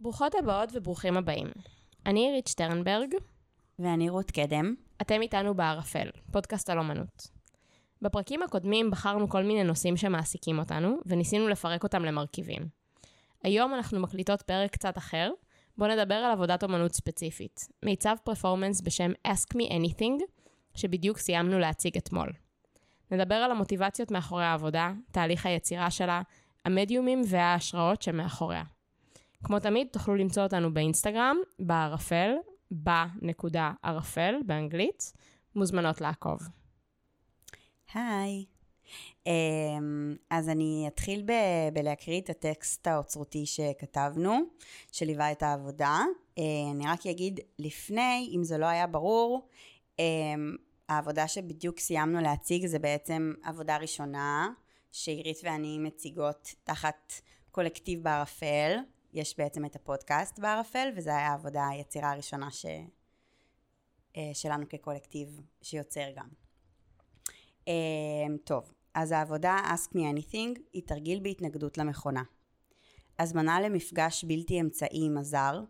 ברוכות הבאות וברוכים הבאים. אני עירית שטרנברג, ואני רות קדם. אתם איתנו בערפל, פודקאסט על אומנות. בפרקים הקודמים בחרנו כל מיני נושאים שמעסיקים אותנו, וניסינו לפרק אותם למרכיבים. היום אנחנו מקליטות פרק קצת אחר, בואו נדבר על עבודת אומנות ספציפית, מיצב פרפורמנס בשם Ask Me Anything, שבדיוק סיימנו להציג אתמול. נדבר על המוטיבציות מאחורי העבודה, תהליך היצירה שלה, המדיומים וההשראות שמאחוריה. כמו תמיד, תוכלו למצוא אותנו באינסטגרם, בערפל, בנקודה ערפל באנגלית. מוזמנות לעקוב. היי. אמ, אז אני אתחיל ב- בלהקריא את הטקסט האוצרותי שכתבנו, שליווה את העבודה. אה, אני רק אגיד לפני, אם זה לא היה ברור, אמ, העבודה שבדיוק סיימנו להציג זה בעצם עבודה ראשונה, שעירית ואני מציגות תחת קולקטיב בערפל. יש בעצם את הפודקאסט בערפל, וזו הייתה העבודה, היצירה הראשונה ש... אה, שלנו כקולקטיב שיוצר גם. אה, טוב, אז העבודה Ask Me Anything היא תרגיל בהתנגדות למכונה. הזמנה למפגש בלתי אמצעי עם הזר,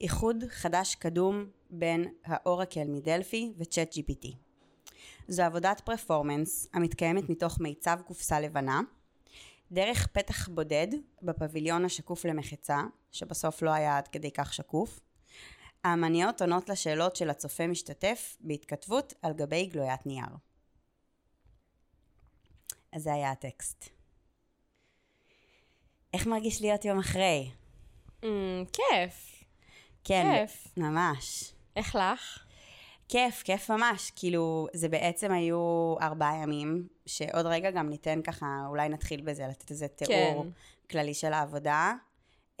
איחוד חדש קדום בין האורקל מדלפי וצ'אט GPT. זו עבודת פרפורמנס המתקיימת מתוך מיצב קופסה לבנה, דרך פתח בודד בפביליון השקוף למחצה, שבסוף לא היה עד כדי כך שקוף. האמניות עונות לשאלות של הצופה משתתף בהתכתבות על גבי גלוית נייר. אז זה היה הטקסט. איך מרגיש להיות יום אחרי? Mm, כיף. כן, כיף. ממש. איך לך? כיף, כיף ממש. כאילו, זה בעצם היו ארבעה ימים, שעוד רגע גם ניתן ככה, אולי נתחיל בזה, לתת איזה תיאור כן. כללי של העבודה.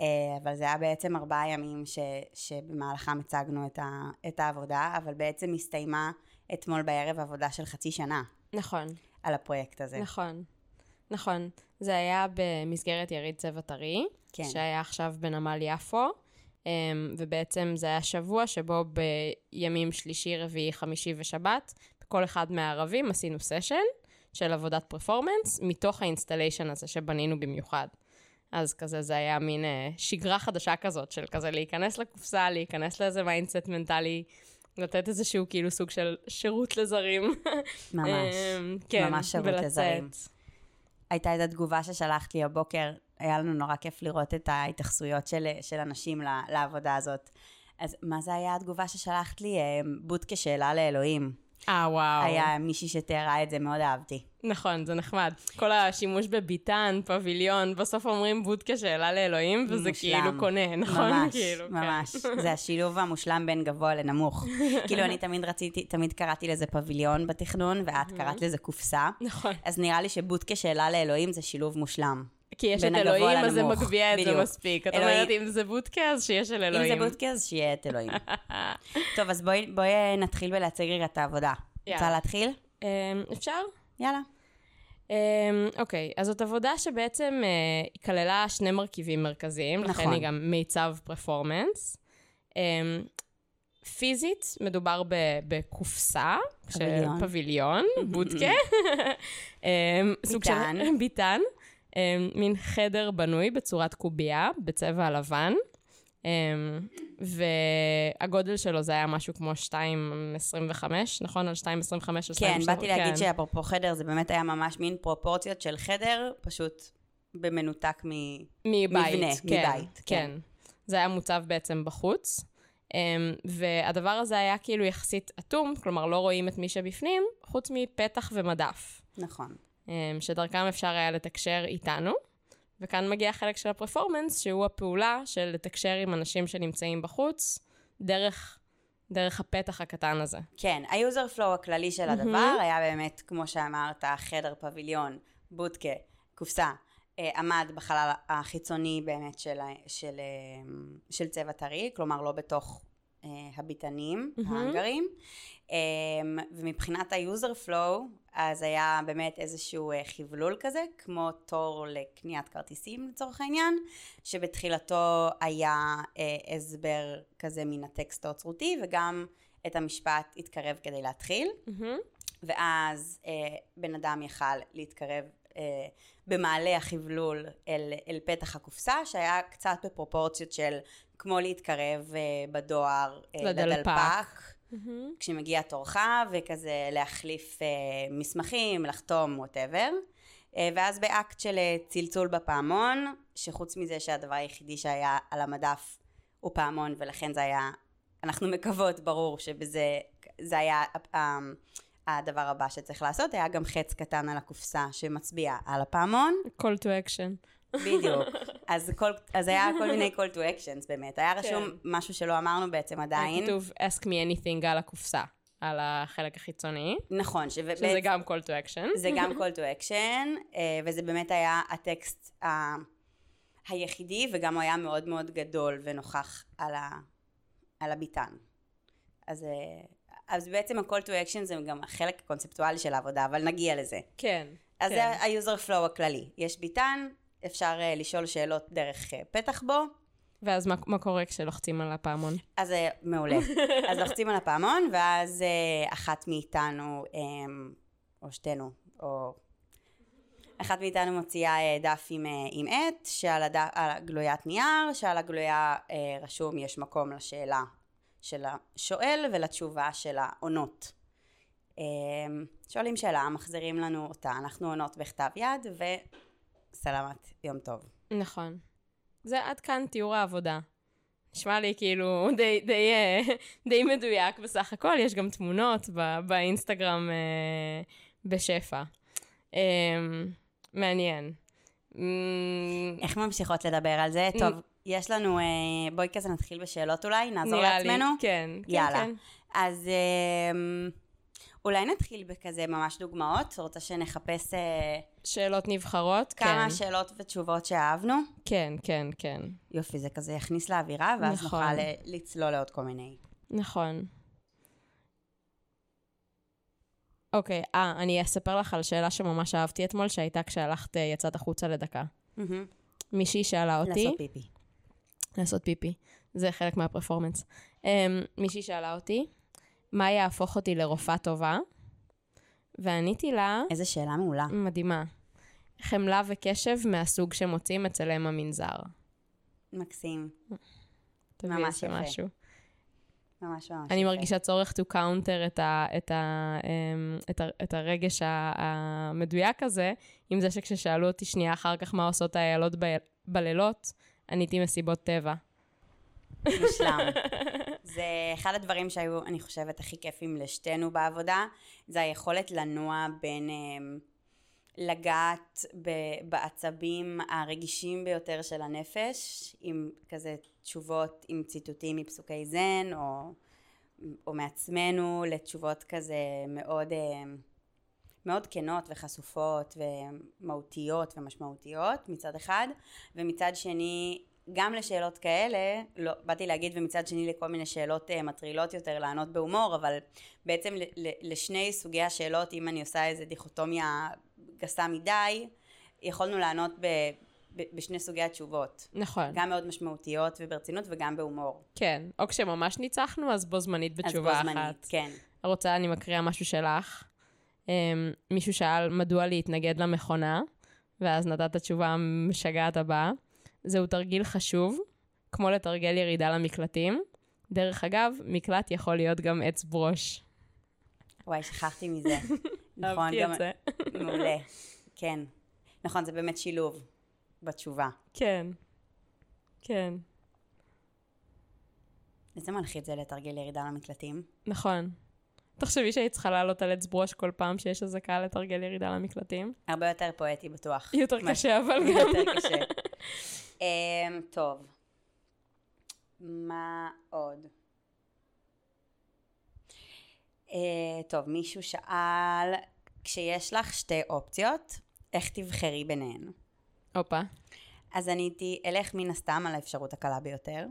אה, אבל זה היה בעצם ארבעה ימים ש, שבמהלכם הצגנו את, ה, את העבודה, אבל בעצם הסתיימה אתמול בערב עבודה של חצי שנה נכון, על הפרויקט הזה. נכון. נכון. זה היה במסגרת יריד צבע טרי, כן. שהיה עכשיו בנמל יפו, ובעצם זה היה שבוע שבו בימים שלישי, רביעי, חמישי ושבת, בכל אחד מהערבים עשינו סשן של עבודת פרפורמנס, מתוך ה installation הזה שבנינו במיוחד. אז כזה זה היה מין אה, שגרה חדשה כזאת, של כזה להיכנס לקופסה, להיכנס לאיזה mindset מנטלי, לתת איזשהו כאילו סוג של שירות לזרים. ממש, אמ, כן, ממש שירות ולצאת. לזרים. הייתה את התגובה ששלחת לי הבוקר, היה לנו נורא כיף לראות את ההתייחסויות של, של אנשים לעבודה הזאת. אז מה זה היה התגובה ששלחת לי? אה, בוטקה שאלה לאלוהים. אה, וואו. היה מישהי שתיארה את זה, מאוד אהבתי. נכון, זה נחמד. כל השימוש בביטן, פביליון, בסוף אומרים בודקה שאלה לאלוהים, וזה מושלם. כאילו קונה, נכון? ממש, כאילו, כן. ממש. זה השילוב המושלם בין גבוה לנמוך. כאילו, אני תמיד רציתי, תמיד קראתי לזה פביליון בתכנון, ואת קראת לזה קופסה. נכון. אז נראה לי שבוטקה שאלה לאלוהים זה שילוב מושלם. כי יש את אלוהים, אז זה. מגביה את זה. מספיק. את אומרת, אם זה בודקה, אז של אם אלוהים. זה בוטקה, אז שיהיה את אלוהים. טוב, אז בואי בואי נתחיל בלהציג רגע את העבודה. רוצה להתחיל? אמ, אפשר? יאללה. אמ, אוקיי, אז זאת עבודה שבעצם אה, היא כללה שני מרכיבים מרכזיים, לכן נכון. היא גם מיצב פרפורמנס. אמ, פיזית, מדובר ב- בקופסה, פביליון. פביליון, בודקה, אמ, סוג של. ביטן, מין חדר בנוי בצורת קובייה, בצבע הלבן. אמ, והגודל שלו זה היה משהו כמו 2.25, נכון? על 2.25 על 2.25. כן, באתי להגיד כן. שאפרופו חדר, זה באמת היה ממש מין פרופורציות של חדר, פשוט במנותק מבנה, כן, מבית, כן. כן. זה היה מוצב בעצם בחוץ, אמ, והדבר הזה היה כאילו יחסית אטום, כלומר לא רואים את מי שבפנים, חוץ מפתח ומדף, נכון. אמ, שדרכם אפשר היה לתקשר איתנו. וכאן מגיע החלק של הפרפורמנס, שהוא הפעולה של לתקשר עם אנשים שנמצאים בחוץ, דרך, דרך הפתח הקטן הזה. כן, ה user flow הכללי של הדבר היה באמת, כמו שאמרת, חדר פביליון, בודקה, קופסה, אה, עמד בחלל החיצוני באמת של, ה- של, אה, של צבע טרי, כלומר לא בתוך אה, הביתנים, ההאנגרים. אה, ומבחינת ה user flow, אז היה באמת איזשהו אה, חבלול כזה, כמו תור לקניית כרטיסים לצורך העניין, שבתחילתו היה אה, הסבר כזה מן הטקסט האוצרותי, וגם את המשפט התקרב כדי להתחיל. ואז אה, בן אדם יכל להתקרב במעלה החבלול אל, אל פתח הקופסה, שהיה קצת בפרופורציות של כמו להתקרב אה, בדואר אה, לדלפק. לדלפק. כשמגיע תורך, וכזה להחליף אה, מסמכים, לחתום, ווטאבר. אה, ואז באקט של אה, צלצול בפעמון, שחוץ מזה שהדבר היחידי שהיה על המדף הוא פעמון, ולכן זה היה, אנחנו מקוות, ברור שבזה, זה היה אה, הדבר הבא שצריך לעשות, היה גם חץ קטן על הקופסה שמצביע על הפעמון. call to action. בדיוק. אז, כל, אז היה כל מיני call to actions באמת. היה רשום כן. משהו שלא אמרנו בעצם עדיין. כתוב ask me anything על הקופסה, על החלק החיצוני, נכון. שזה גם call to action. זה גם call to action, אה, וזה באמת היה הטקסט ה- היחידי, וגם הוא היה מאוד מאוד גדול ונוכח על, ה, על הביטן. אז, אה, אז בעצם ה-call to action זה גם החלק הקונספטואלי של העבודה, אבל נגיע לזה. כן. אז כן. זה ה-user flow הכללי. יש ביטן, אפשר אה, לשאול שאלות דרך אה, פתח בו, ואז מה, מה קורה כשלוחצים על הפעמון? אז אה, מעולה. אז לוחצים על הפעמון, ואז אה, אחת מאיתנו, אה, או שתינו, או... אחת מאיתנו מוציאה אה, דף עם, אה, עם עט, שעל הדף, על הגלוית נייר, שעל הגלויה אה, רשום יש מקום לשאלה של השואל ולתשובה של העונות. אה, שואלים שאלה, מחזירים לנו אותה, אנחנו עונות בכתב יד, וסלמת, יום טוב. נכון. זה עד כאן תיאור העבודה. נשמע לי כאילו די, די, אה, די מדויק בסך הכל, יש גם תמונות ב, באינסטגרם אה, בשפע. אה, מעניין. איך ממשיכות לדבר על זה? טוב, יש לנו, אה, בואי כזה נתחיל בשאלות אולי, נעזור נראה לי, לעצמנו? כן, כן, יאללה. כן. אז אה, אולי נתחיל בכזה ממש דוגמאות, רוצה שנחפש אה, שאלות נבחרות? כמה כן. שאלות ותשובות שאהבנו? כן, כן, כן. יופי, זה כזה יכניס לאווירה, ואז נכון. נוכל אה, לצלול לעוד כל מיני. נכון. אוקיי, אה, אני אספר לך על שאלה שממש אהבתי אתמול, שהייתה כשהלכת, אה, יצאת החוצה לדקה. מהמם. מישהי שאלה אותי... לעשות פיפי. לעשות פיפי. זה חלק מהפרפורמנס. Um, מישהי שאלה אותי, מה יהפוך אותי לרופאה טובה? ועניתי לה, איזה שאלה מעולה. מדהימה, חמלה וקשב מהסוג שמוצאים אצל אם המנזר. מקסים. ממש יפה. משהו. ממש ממש אני יפה. מרגישה צורך to counter את, ה, את, ה, um, את, ה, את הרגש המדויק הזה, עם זה שכששאלו אותי שנייה אחר כך מה עושות האיילות ב, בלילות, עניתי מסיבות טבע. מושלם. זה אחד הדברים שהיו, אני חושבת, הכי כיפים לשתינו בעבודה, זה היכולת לנוע בין אמ, לגעת בעצבים הרגישים ביותר של הנפש, עם כזה תשובות עם ציטוטים מפסוקי זן, או, או מעצמנו, לתשובות כזה מאוד, אמ, מאוד כנות וחשופות ומהותיות ומשמעותיות מצד אחד, ומצד שני גם לשאלות כאלה, לא, באתי להגיד ומצד שני לכל מיני שאלות uh, מטרילות יותר לענות בהומור, אבל בעצם לשני סוגי השאלות, אם אני עושה איזה דיכוטומיה גסה מדי, יכולנו לענות ב- בשני סוגי התשובות. נכון. גם מאוד משמעותיות וברצינות וגם בהומור. כן, או כשממש ניצחנו, אז בו זמנית בתשובה אז בו זמנית, אחת. כן. רוצה, אני מקריאה משהו שלך. Um, מישהו שאל מדוע להתנגד למכונה, ואז נתת תשובה המשגעת הבאה. זהו תרגיל חשוב, כמו לתרגל ירידה למקלטים. דרך אגב, מקלט יכול להיות גם עץ ברוש. וואי, שכחתי מזה. נכון, אהבתי גם... את זה. מעולה. כן. נכון, זה באמת שילוב בתשובה. כן. כן, איזה מלחיץ זה לתרגל ירידה למקלטים? נכון. תחשבי שהיית צריכה לעלות על עץ ברוש כל פעם שיש אזעקה לתרגל ירידה למקלטים. הרבה יותר פואטי בטוח. יותר מה- קשה, אבל גם. יותר קשה. אמ, טוב. מה עוד? אה, טוב, מישהו שאל, כשיש לך שתי אופציות, איך תבחרי ביניהן? הופה. אז אני הייתי, אלך מן הסתם על האפשרות הקלה ביותר,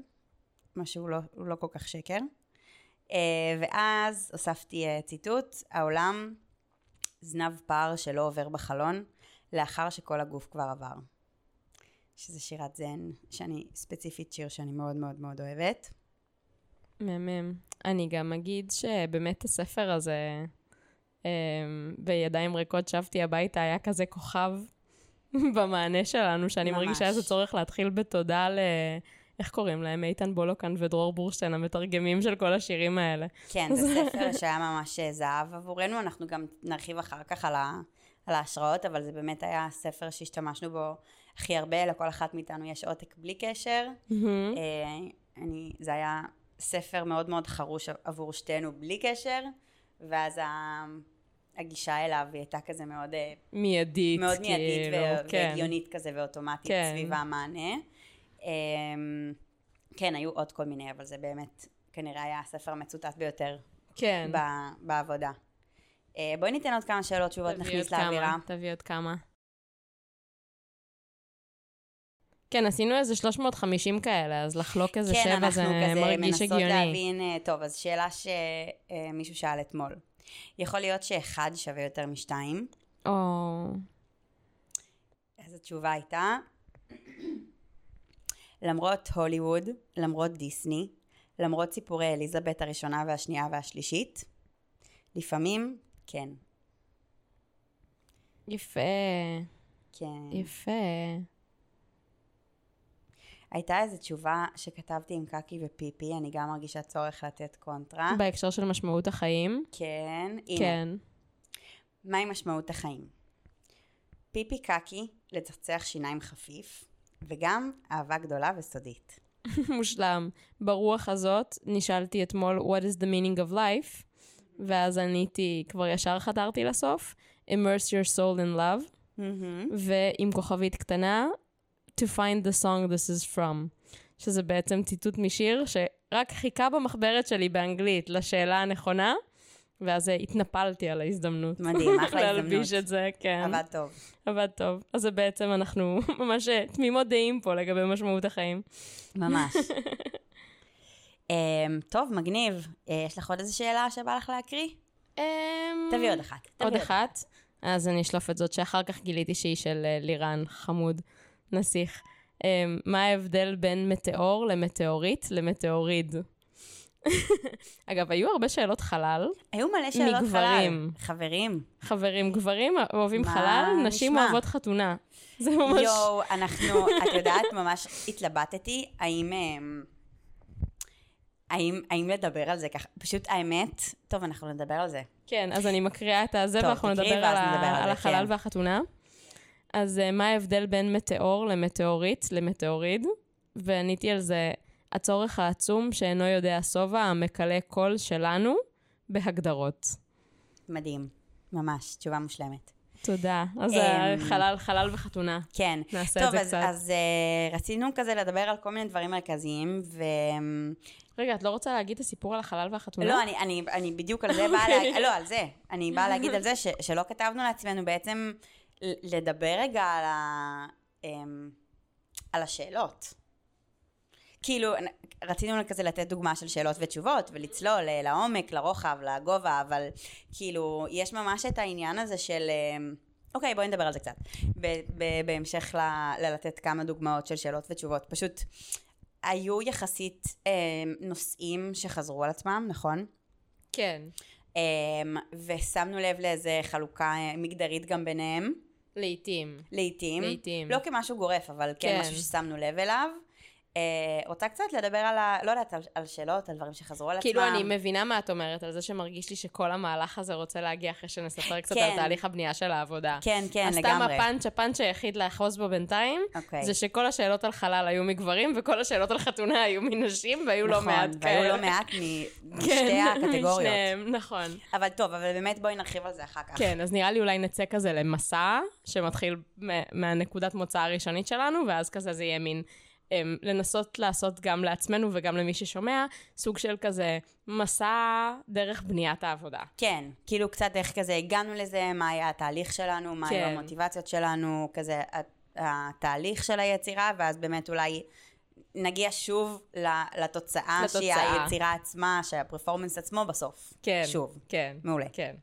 מה שהוא לא, לא כל כך שקר. אה, ואז הוספתי אה, ציטוט, העולם זנב פער שלא עובר בחלון, לאחר שכל הגוף כבר עבר. שזה שירת זן, שאני, ספציפית שיר שאני מאוד מאוד מאוד אוהבת. מהמם. אני גם אגיד שבאמת הספר הזה, אמ, בידיים ריקות שבתי הביתה, היה כזה כוכב במענה שלנו, שאני ממש. מרגישה איזה צורך להתחיל בתודה ל... איך קוראים להם? איתן בולוקן ודרור בורשטיין, המתרגמים של כל השירים האלה. כן, זה ספר שהיה ממש אה, זהב עבורנו, אנחנו גם נרחיב אחר כך על, ה, על ההשראות, אבל זה באמת היה ספר שהשתמשנו בו הכי הרבה, לכל אחת מאיתנו יש עותק בלי קשר. אה, אני, זה היה ספר מאוד מאוד חרוש עבור שתינו בלי קשר, ואז ה, הגישה אליו היא הייתה כזה מאוד, אה, מיידית, מאוד מיידית כאילו, ו- כן. והגיונית כזה ואוטומטית כן. סביב המענה. אמ, כן, היו עוד כל מיני, אבל זה באמת כנראה היה הספר המצוטט ביותר כן. ב- בעבודה. אה, בואי ניתן עוד כמה שאלות תשובות, נכניס לאווירה. תביא עוד כמה. כן, עשינו איזה 350 כאלה, אז לחלוק איזה כן, שבע אנחנו זה כזה מרגיש מנסות הגיוני. להבין, אה, טוב, אז שאלה שמישהו שאל אתמול. יכול להיות שאחד שווה יותר משתיים? או... אז התשובה הייתה, למרות הוליווד, למרות דיסני, למרות סיפורי אליזבת הראשונה והשנייה והשלישית, לפעמים כן. יפה, כן. יפה. הייתה איזו תשובה שכתבתי עם קקי ופיפי, אני גם מרגישה צורך לתת קונטרה. בהקשר של משמעות החיים? כן, הנה. כן. מהי משמעות החיים? פיפי קקי, לצחצח שיניים חפיף, וגם אהבה גדולה וסודית. מושלם. ברוח הזאת נשאלתי אתמול, what is the meaning of life? ואז עניתי, כבר ישר חתרתי לסוף, immerse your soul in love, מהמם. ועם כוכבית קטנה, to find the song this is from, שזה בעצם ציטוט משיר שרק חיכה במחברת שלי באנגלית לשאלה הנכונה, ואז התנפלתי על ההזדמנות. מדהים, אחלה להלביש הזדמנות. את זה, כן. עבד טוב. עבד טוב. אז זה בעצם אנחנו ממש אה, תמימות דעים פה לגבי משמעות החיים. ממש. um, טוב, מגניב. Uh, יש לך עוד איזו שאלה שבא לך להקריא? תביא עוד אחת. תביא עוד אחת? אז אני אשלוף את זאת שאחר כך גיליתי שהיא של אה, לירן חמוד, נסיך. אמ, מה ההבדל בין מטאור למטאורית למטאוריד? אגב, היו הרבה שאלות חלל. היו מלא שאלות חלל. מגברים. חברים. חברים, גברים אוהבים מה חלל, נשים נשמע? אוהבות חתונה. זה ממש... יואו, אנחנו, את יודעת, ממש התלבטתי, האם... אמ, האם, האם לדבר על זה ככה? פשוט האמת, טוב, אנחנו נדבר על זה. כן, אז אני מקריאה את הזה, טוב, ואנחנו נדבר על, נדבר על על זה, החלל כן. והחתונה. אז אה, מה ההבדל בין מטאור למטאורית למטאוריד? ועניתי על זה, הצורך העצום שאינו יודע שובע, המקלה קול שלנו בהגדרות. מדהים. ממש, תשובה מושלמת. תודה. אז אמ, אה, חלל, חלל וחתונה. כן. נעשה טוב, את זה אז, קצת. אז uh, רצינו כזה לדבר על כל מיני דברים מרכזיים, ו... רגע, את לא רוצה להגיד את הסיפור על החלל והחתונה? לא, אני, אני, אני בדיוק על זה באה להגיד, לא, על זה. אני באה להגיד על זה ש, שלא כתבנו לעצמנו בעצם לדבר רגע על, ה, אמ, על השאלות. כאילו, רצינו כזה לתת דוגמה של שאלות ותשובות, ולצלול אה, לעומק, לרוחב, לגובה, אבל כאילו, יש ממש את העניין הזה של... אמ, אוקיי, בואי נדבר על זה קצת. ב- ב- בהמשך ל- ללתת כמה דוגמאות של שאלות ותשובות. פשוט היו יחסית אה, נושאים שחזרו על עצמם, נכון? כן. אה, ושמנו לב לאיזה חלוקה אה, מגדרית גם ביניהם, לעתים. לעתים. לעתים. לא כמשהו גורף, אבל כן, כן. משהו ששמנו לב אליו. אה, רוצה קצת לדבר על ה... לא יודעת, על, על שאלות, על דברים שחזרו על כאילו, עצמם. אני מבינה מה את אומרת, על זה שמרגיש לי שכל המהלך הזה רוצה להגיע אחרי שנספר קצת כן. על תהליך הבנייה של העבודה. כן, כן, אז לגמרי. סתם הפאנץ', הפאנץ' היחיד לאחוז בו בינתיים, אוקיי. זה שכל השאלות על חלל היו מגברים, וכל השאלות על חתונה היו מנשים, והיו לא מעט נכון, כאלה. והיו לא מעט משתי כן, הקטגוריות. משניהם, נכון. אבל טוב, אבל באמת בואי נרחיב על זה אחר כך. כן, אז נראה לי אולי נצא כזה למסע, שמתחיל מהנקודת מוצא הראשונית שלנו, ואז כזה זה יהיה מין... אמ, לנסות לעשות גם לעצמנו וגם למי ששומע, סוג של כזה מסע דרך בניית העבודה. כן, כאילו קצת איך כזה הגענו לזה, מה היה התהליך שלנו, מה היו כן. המוטיבציות שלנו, כזה התהליך של היצירה, ואז באמת אולי נגיע שוב ל- לתוצאה, שהיא לתוצאה. היצירה עצמה, שהפרפורמנס עצמו בסוף. כן. שוב. כן. מעולה. כן.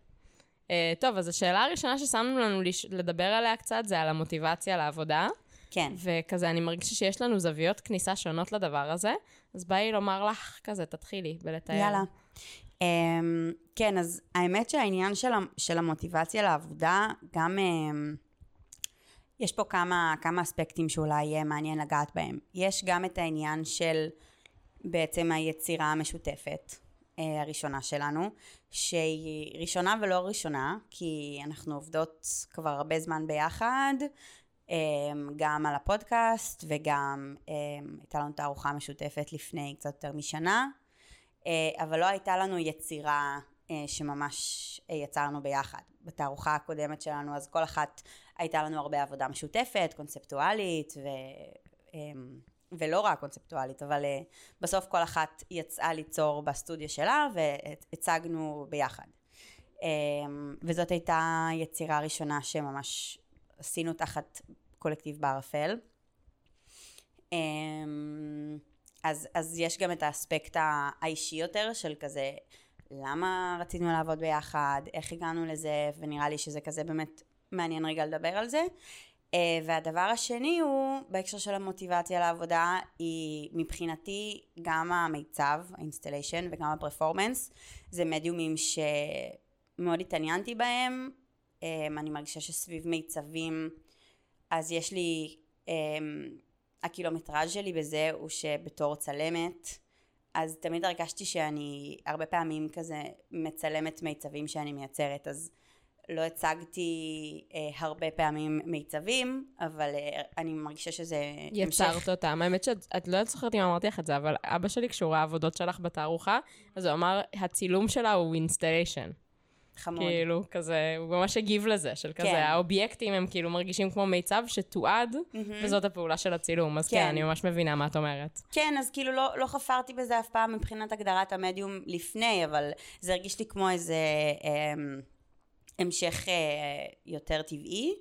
Uh, טוב, אז השאלה הראשונה ששמנו לנו לדבר עליה קצת זה על המוטיבציה לעבודה, כן. וכזה אני מרגישה שיש לנו זוויות כניסה שונות לדבר הזה, אז בא לי לומר לך כזה, תתחילי בלתאר. יאללה. Um, כן, אז האמת שהעניין של, של המוטיבציה לעבודה, גם um, יש פה כמה, כמה אספקטים שאולי יהיה מעניין לגעת בהם. יש גם את העניין של בעצם היצירה המשותפת אה, הראשונה שלנו, שהיא ראשונה ולא ראשונה, כי אנחנו עובדות כבר הרבה זמן ביחד, אה, גם על הפודקאסט וגם אה, הייתה לנו תערוכה משותפת לפני קצת יותר משנה, אה, אבל לא הייתה לנו יצירה אה, שממש אה, יצרנו ביחד. בתערוכה הקודמת שלנו, אז כל אחת הייתה לנו הרבה עבודה משותפת, קונספטואלית, ו, אמ, ולא רק קונספטואלית, אבל בסוף כל אחת יצאה ליצור בסטודיו שלה והצגנו ביחד. אמ, וזאת הייתה יצירה ראשונה שממש עשינו תחת קולקטיב בערפל. אמ, אז, אז יש גם את האספקט האישי יותר של כזה למה רצינו לעבוד ביחד, איך הגענו לזה, ונראה לי שזה כזה באמת מעניין רגע לדבר על זה. Uh, והדבר השני הוא, בהקשר של המוטיבציה לעבודה, היא מבחינתי גם המיצב, ה installation וגם הפרפורמנס, זה מדיומים שמאוד התעניינתי בהם, אני מרגישה שסביב מיצבים, אז יש לי, um, הקילומטראז' שלי בזה הוא שבתור צלמת, אז תמיד הרגשתי שאני הרבה פעמים כזה מצלמת מיצבים שאני מייצרת, אז לא הצגתי אה, הרבה פעמים מיצבים, אבל אה, אני מרגישה שזה יצרת המשך. אותם. האמת שאת לא זוכרת אם אמרתי לך את זה, אבל אבא שלי, כשהוא ראה עבודות שלך בתערוכה, אז הוא אמר, הצילום שלה הוא installation. חמוד. כאילו, כזה, הוא ממש הגיב לזה, של כזה, כן. האובייקטים הם כאילו מרגישים כמו מיצב שתועד, mm-hmm. וזאת הפעולה של הצילום. אז כן. כן, אני ממש מבינה מה את אומרת. כן, אז כאילו לא, לא חפרתי בזה אף פעם מבחינת הגדרת המדיום לפני, אבל זה הרגיש לי כמו איזה אה, המשך אה, יותר טבעי.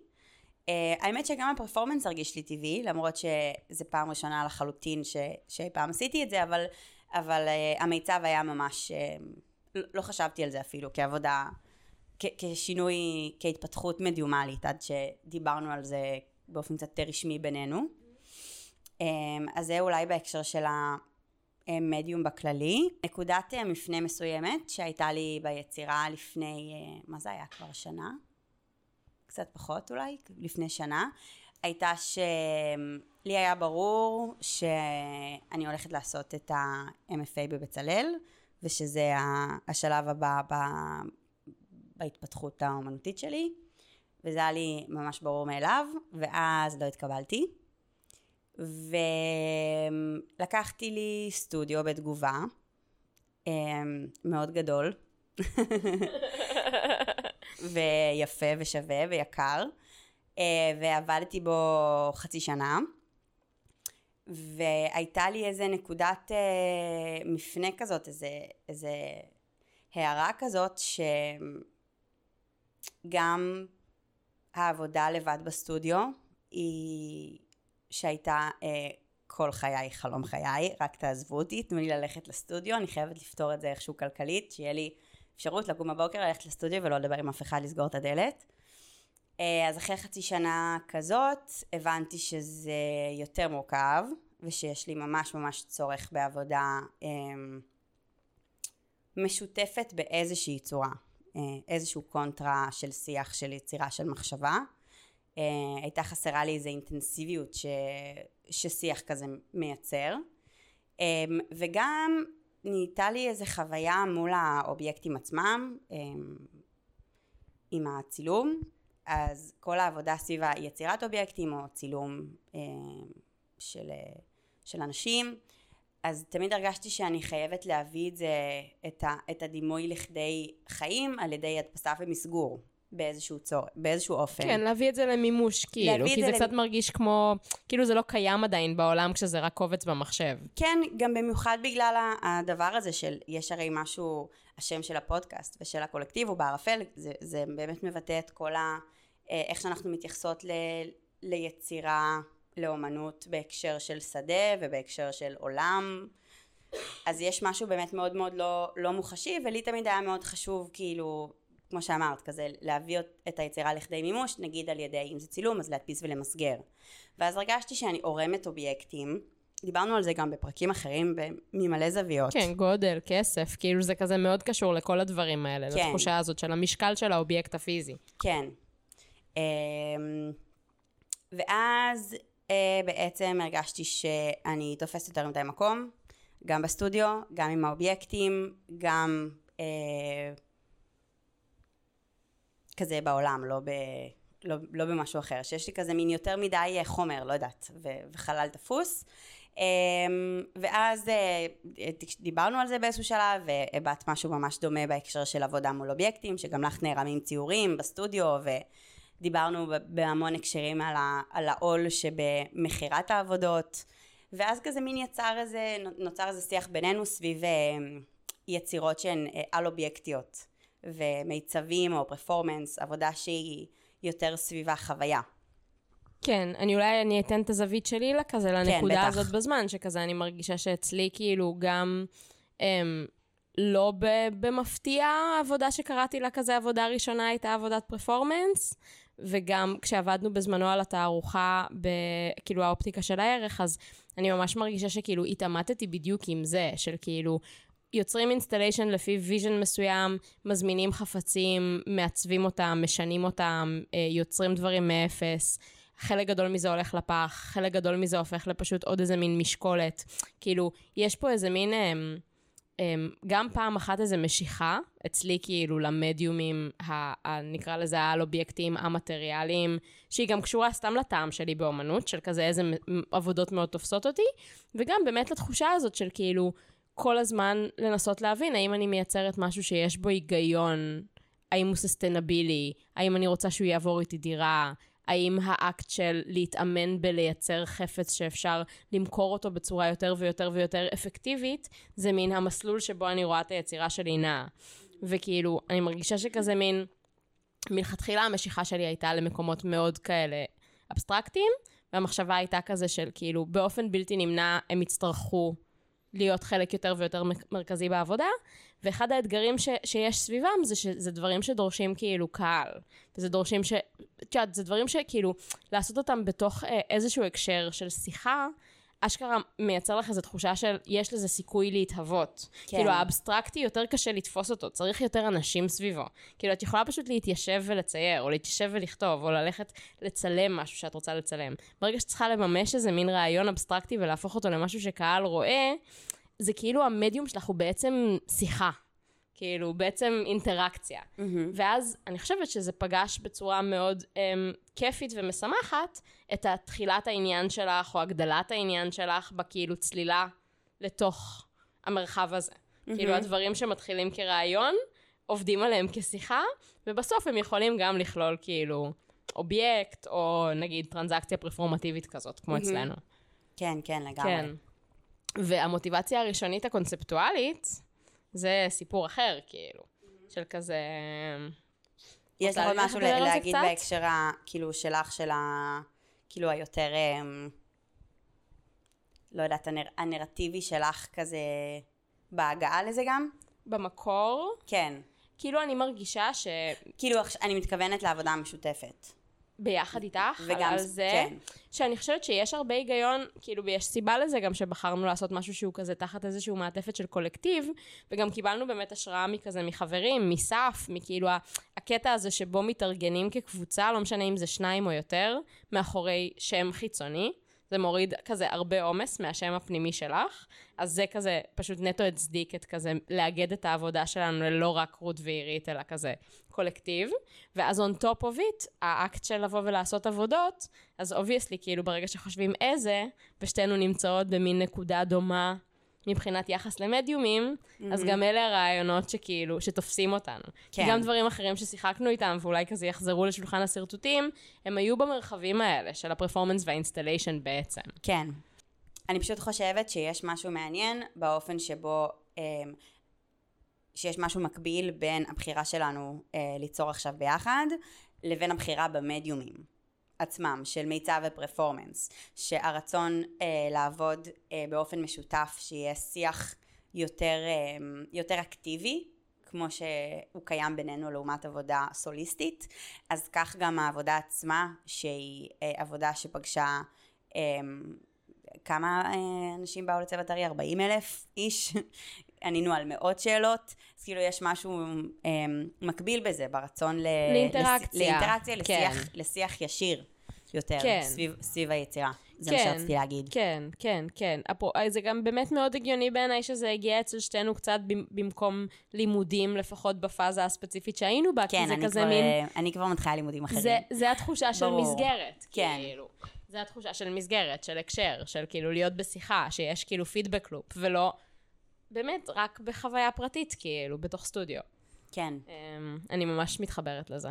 אה, האמת שגם הפרפורמנס הרגיש לי טבעי, למרות שזו פעם ראשונה לחלוטין ש, שאי פעם עשיתי את זה, אבל, אבל אה, המיצב היה ממש... אה, לא חשבתי על זה אפילו כעבודה כשינוי, כהתפתחות מדיומלית, עד שדיברנו על זה באופן קצת יותר רשמי בינינו. אמ, אז זה אולי בהקשר של המדיום בכללי. נקודת אה, מפנה מסוימת שהייתה לי ביצירה לפני, אה, מה זה היה כבר שנה? קצת פחות אולי, לפני שנה, הייתה שלי היה ברור שאני הולכת לעשות את ה-MFA בבצלאל, ושזה השלב הבא בהתפתחות האומנותית שלי, וזה היה לי ממש ברור מאליו, ואז לא התקבלתי. ולקחתי לי סטודיו בתגובה, אמ, מאוד גדול, ויפה ושווה ויקר, אה, ועבדתי בו חצי שנה. והייתה לי איזה נקודת אה, מפנה כזאת, איזה, איזה הערה כזאת, שגם העבודה לבד בסטודיו היא שהייתה אה, כל חיי חלום חיי, רק תעזבו אותי, תנו לי ללכת לסטודיו, אני חייבת לפתור את זה איכשהו כלכלית, שיהיה לי אפשרות לקום בבוקר, ללכת לסטודיו ולא לדבר עם אף אחד, לסגור את הדלת. אה, אז אחרי חצי שנה כזאת, הבנתי שזה יותר מורכב, ושיש לי ממש ממש צורך בעבודה אה, משותפת באיזושהי צורה. אה, איזשהו קונטרה של שיח, של יצירה, של מחשבה. אה, הייתה חסרה לי איזו אינטנסיביות ש... ששיח כזה מייצר. אה, וגם נהייתה לי איזו חוויה מול האובייקטים עצמם, עם הצילום, אז כל העבודה סביב היצירת אובייקטים או צילום של, של אנשים, אז תמיד הרגשתי שאני חייבת להביא את זה, את, ה, את הדימוי לכדי חיים על ידי הדפסה ומסגור. באיזשהו צור, באיזשהו אופן. כן, להביא את זה למימוש, כאילו, כי זה, זה קצת למ... מרגיש כמו, כאילו זה לא קיים עדיין בעולם כשזה רק קובץ במחשב. כן, גם במיוחד בגלל הדבר הזה של, יש הרי משהו, השם של הפודקאסט ושל הקולקטיב הוא בערפל, זה, זה באמת מבטא את כל ה... אה, איך שאנחנו מתייחסות ל, ליצירה לאומנות בהקשר של שדה ובהקשר של עולם אז יש משהו באמת מאוד מאוד לא, לא מוחשי ולי תמיד היה מאוד חשוב כאילו כמו שאמרת כזה להביא את היצירה לכדי מימוש נגיד על ידי אם זה צילום אז להדפיס ולמסגר ואז הרגשתי שאני עורמת אובייקטים דיברנו על זה גם בפרקים אחרים ממלא זוויות. כן, גודל, כסף, כאילו זה כזה מאוד קשור לכל הדברים האלה, כן. לתחושה הזאת של המשקל של האובייקט הפיזי. כן. אמ, ואז בעצם הרגשתי שאני תופסת יותר מדי מקום, גם בסטודיו, גם עם האובייקטים, גם אה, כזה בעולם, לא, ב, לא, לא במשהו אחר, שיש לי כזה מין יותר מדי אה, חומר, לא יודעת, ו, וחלל תפוס. אה, ואז אה, דיברנו על זה באיזשהו שלב, והבעת משהו ממש דומה בהקשר של עבודה מול אובייקטים, שגם לך נערמים ציורים בסטודיו, ודיברנו בהמון הקשרים על העול שבמכירת העבודות. ואז כזה מין יצר איזה, נוצר איזה שיח בינינו סביב אה, יצירות שהן אה, על אובייקטיות ומיצבים או פרפורמנס, עבודה שהיא יותר סביב החוויה. כן, אני אולי אני אתן את הזווית שלי לכזה, כן, לנקודה כן, הזאת בזמן, שכזה אני מרגישה שאצלי כאילו גם אמ, לא במפתיע העבודה שקראתי לה כזה עבודה ראשונה הייתה עבודת פרפורמנס, וגם כשעבדנו בזמנו על התערוכה, ב, כאילו האופטיקה של הערך, אז אני ממש מרגישה שכאילו התעמתתי בדיוק עם זה, של כאילו יוצרים installation לפי vision מסוים, מזמינים חפצים, מעצבים אותם, משנים אותם, אה, יוצרים דברים מאפס. חלק גדול מזה הולך לפח, חלק גדול מזה הופך לפשוט עוד איזה מין משקולת. כאילו, יש פה איזה מין... אמ, גם פעם אחת איזה משיכה, אצלי כאילו למדיומים, ה, נקרא לזה העל אובייקטים המטריאליים, שהיא גם קשורה סתם לטעם שלי באומנות, של כזה איזה עבודות מאוד תופסות אותי, וגם באמת לתחושה הזאת של כאילו כל הזמן לנסות להבין האם אני מייצרת משהו שיש בו היגיון, האם הוא ססטנבילי, האם אני רוצה שהוא יעבור איתי דירה, האם האקט של להתאמן בלייצר חפץ שאפשר למכור אותו בצורה יותר ויותר ויותר אפקטיבית, זה מין המסלול שבו אני רואה את היצירה שלי נעה. וכאילו, אני מרגישה שכזה מין, מלכתחילה המשיכה שלי הייתה למקומות מאוד כאלה אבסטרקטיים, והמחשבה הייתה כזה של כאילו, באופן בלתי נמנע הם יצטרכו להיות חלק יותר ויותר מרכזי בעבודה, ואחד האתגרים ש, שיש סביבם זה שזה דברים שדורשים כאילו קהל. וזה דורשים ש... את יודעת, זה דברים שכאילו, לעשות אותם בתוך אה, איזשהו הקשר של שיחה, אשכרה מייצר לך איזו תחושה של יש לזה סיכוי להתהוות. כן. כאילו האבסטרקטי יותר קשה לתפוס אותו, צריך יותר אנשים סביבו. כאילו את יכולה פשוט להתיישב ולצייר, או להתיישב ולכתוב, או ללכת לצלם משהו שאת רוצה לצלם. ברגע שאת צריכה לממש איזה מין רעיון אבסטרקטי ולהפוך אותו למשהו שקהל רואה, זה כאילו המדיום שלך הוא בעצם שיחה. כאילו, בעצם אינטראקציה. Mm-hmm. ואז אני חושבת שזה פגש בצורה מאוד um, כיפית ומשמחת את התחילת העניין שלך, או הגדלת העניין שלך, בכאילו צלילה לתוך המרחב הזה. Mm-hmm. כאילו, הדברים שמתחילים כרעיון, עובדים עליהם כשיחה, ובסוף הם יכולים גם לכלול כאילו אובייקט, או נגיד טרנזקציה פרפורמטיבית כזאת, כמו mm-hmm. אצלנו. כן, כן, לגמרי. כן. והמוטיבציה הראשונית הקונספטואלית, זה סיפור אחר, כאילו, של כזה... יש לך עוד משהו להגיד בהקשר, כאילו, שלך, של ה... כאילו, היותר... אמ, לא יודעת, הנר... הנרטיבי שלך כזה בהגעה לזה גם? במקור? כן. כאילו, אני מרגישה ש... כאילו, אני מתכוונת לעבודה המשותפת. ביחד איתך, וגם, על זה, כן. שאני חושבת שיש הרבה היגיון, כאילו, ויש סיבה לזה גם שבחרנו לעשות משהו שהוא כזה תחת איזשהו מעטפת של קולקטיב, וגם קיבלנו באמת השראה מכזה, מחברים, מסף, מכאילו הקטע הזה שבו מתארגנים כקבוצה, לא משנה אם זה שניים או יותר, מאחורי שם חיצוני. זה מוריד כזה הרבה עומס מהשם הפנימי שלך, אז זה כזה פשוט נטו הצדיק את כזה לאגד את העבודה שלנו ללא רק רות ועירית, אלא כזה קולקטיב. ואז on top of it, האקט של לבוא ולעשות עבודות, אז obviously, כאילו ברגע שחושבים איזה, ושתינו נמצאות במין נקודה דומה מבחינת יחס למדיומים, mm-hmm. אז גם אלה הרעיונות שכאילו, שתופסים אותנו. כן. גם דברים אחרים ששיחקנו איתם, ואולי כזה יחזרו לשולחן השרטוטים, הם היו במרחבים האלה של הפרפורמנס וה installation בעצם. כן. אני פשוט חושבת שיש משהו מעניין באופן שבו, אה, שיש משהו מקביל בין הבחירה שלנו אה, ליצור עכשיו ביחד, לבין הבחירה במדיומים. עצמם, של מיצב ופרפורמנס, שהרצון אה, לעבוד אה, באופן משותף, שיהיה שיח יותר, אה, יותר אקטיבי, כמו שהוא קיים בינינו לעומת עבודה סוליסטית, אז כך גם העבודה עצמה, שהיא אה, עבודה שפגשה אה, כמה אה, אנשים באו לצוות ארי? 40 אלף איש? ענינו על מאות שאלות, אז כאילו יש משהו אה, מקביל בזה, ברצון ל... לאינטראקציה. לאינטראקציה, כן. לשיח, לשיח ישיר. יותר, כן. סביב, סביב היצירה. זה כן, מה שרציתי להגיד. כן, כן, כן. אפו, זה גם באמת מאוד הגיוני בעיניי שזה הגיע אצל שתינו קצת במ- במקום לימודים, לפחות בפאזה הספציפית שהיינו בה, כן, כי זה כזה כבר, מין... אה, אני כבר מתחילה לימודים אחרים. זה, זה התחושה של. מסגרת, כן. כאילו. זה התחושה של מסגרת, של הקשר, של כאילו להיות בשיחה, שיש כאילו פידבק לופ, ולא באמת רק בחוויה פרטית, כאילו, בתוך סטודיו. כן, אמ, אני ממש מתחברת לזה.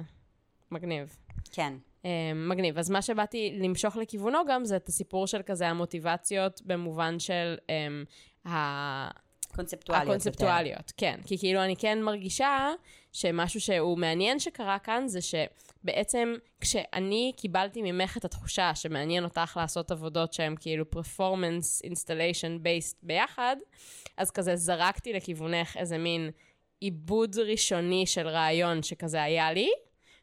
מגניב. כן. אמ, מגניב. אז מה שבאתי למשוך לכיוונו גם, זה את הסיפור של כזה המוטיבציות במובן של אמ, ה... קונספטואליות. הקונספטואליות, כן. כי כאילו אני כן מרגישה שמשהו שהוא מעניין שקרה כאן, זה שבעצם כשאני קיבלתי ממך את התחושה שמעניין אותך לעשות עבודות שהן כאילו performance installation based ביחד, אז כזה זרקתי לכיוונך איזה מין עיבוד ראשוני של רעיון שכזה היה לי,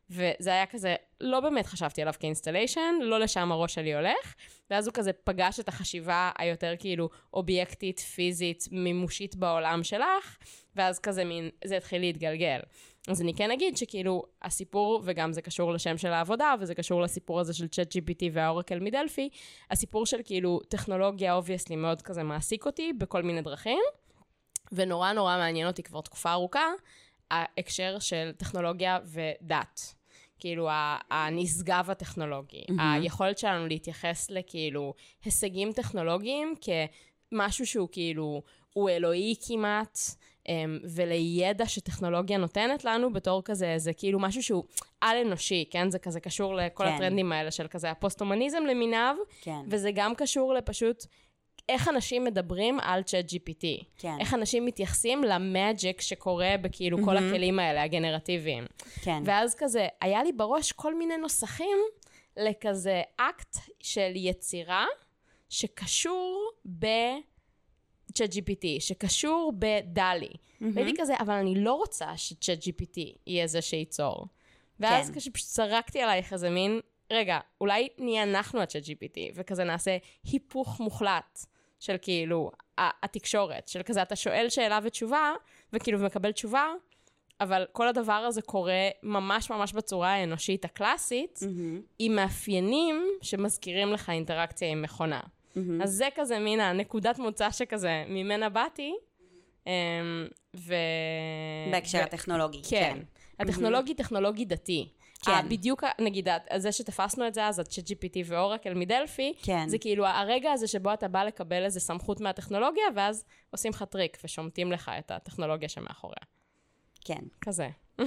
וזה היה כזה, לא באמת חשבתי עליו כאינסטליישן, לא לשם הראש שלי הולך, ואז הוא כזה פגש את החשיבה היותר כאילו אובייקטית, פיזית, מימושית בעולם שלך, ואז כזה מין, זה התחיל להתגלגל. אז אני כן אגיד שכאילו הסיפור, וגם זה קשור לשם של העבודה, וזה קשור לסיפור הזה של צ'אט GPT והאורקל מדלפי, הסיפור של כאילו טכנולוגיה obviously מאוד כזה מעסיק אותי בכל מיני דרכים, ונורא נורא מעניין אותי כבר תקופה ארוכה, ההקשר של טכנולוגיה ודת. כאילו, הנשגב הטכנולוגי. Mm-hmm. היכולת שלנו להתייחס לכאילו הישגים טכנולוגיים כמשהו שהוא כאילו, הוא אלוהי כמעט, אמ, ולידע שטכנולוגיה נותנת לנו בתור כזה, זה כאילו משהו שהוא על-אנושי, כן? זה כזה קשור לכל כן. הטרנדים האלה של כזה הפוסט-הומניזם למיניו, כן. וזה גם קשור לפשוט איך אנשים מדברים על Chat GPT. כן. איך אנשים מתייחסים ל magic שקורה בכאילו כל הכלים האלה, הגנרטיביים. כן. ואז כזה, היה לי בראש כל מיני נוסחים לכזה אקט של יצירה שקשור ב-chat GPT, שקשור ב DALL-E. והייתי כזה, אבל אני לא רוצה ש-chat GPT יהיה זה שייצור. ואז כן. כשפשוט זרקתי עלייך איזה מין, רגע, אולי נהיה אנחנו ה-chat GPT, וכזה נעשה היפוך מוחלט של כאילו התקשורת, של כזה אתה שואל שאלה ותשובה, וכאילו ומקבל תשובה, אבל כל הדבר הזה קורה ממש ממש בצורה האנושית הקלאסית, מהמם. עם מאפיינים שמזכירים לך אינטראקציה עם מכונה. מהמם. אז זה כזה מין הנקודת מוצא שכזה, ממנה באתי, אמ, ו... בהקשר ו- הטכנולוגי. כן. הטכנולוגי, טכנולוגי דתי. כן. בדיוק, נגיד, זה שתפסנו את זה אז, ה-chat GPT ואורקל מדלפי, כן. זה כאילו הרגע הזה שבו אתה בא לקבל איזה סמכות מהטכנולוגיה, ואז עושים לך טריק ושומטים לך את הטכנולוגיה שמאחוריה. כן. כזה.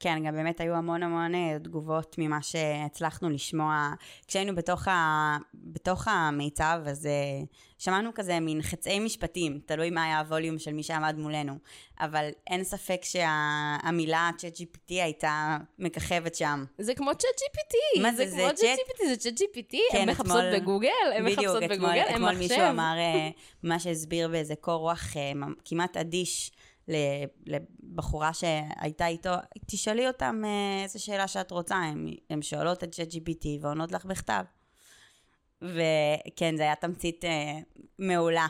כן, גם באמת היו המון המון אה, תגובות ממה שהצלחנו לשמוע. כשהיינו בתוך, ה... בתוך המיצב, אז שמענו כזה מין חצאי משפטים, תלוי מה היה הווליום של מי שעמד מולנו. אבל אין ספק שהמילה שה... ChatGPT הייתה מככבת שם. זה כמו צ'אט GPT. מה זה, זה זה כמו צ'אט- צ'אט GPT, זה צ'אט GPT, כן, הן מחפשות אתמול- בגוגל, הן בדיוק, מחפשות אתמול, בגוגל, הן אתמול מחשב. מישהו אמר, אה, ממש הסביר באיזה קור רוח אה, כמעט אדיש לבחורה שהייתה איתו, תשאלי אותם אה, איזה שאלה שאת רוצה, הם שואלות את ChatGPT ועונות לך בכתב. וכן, זה היה תמצית אה, מעולה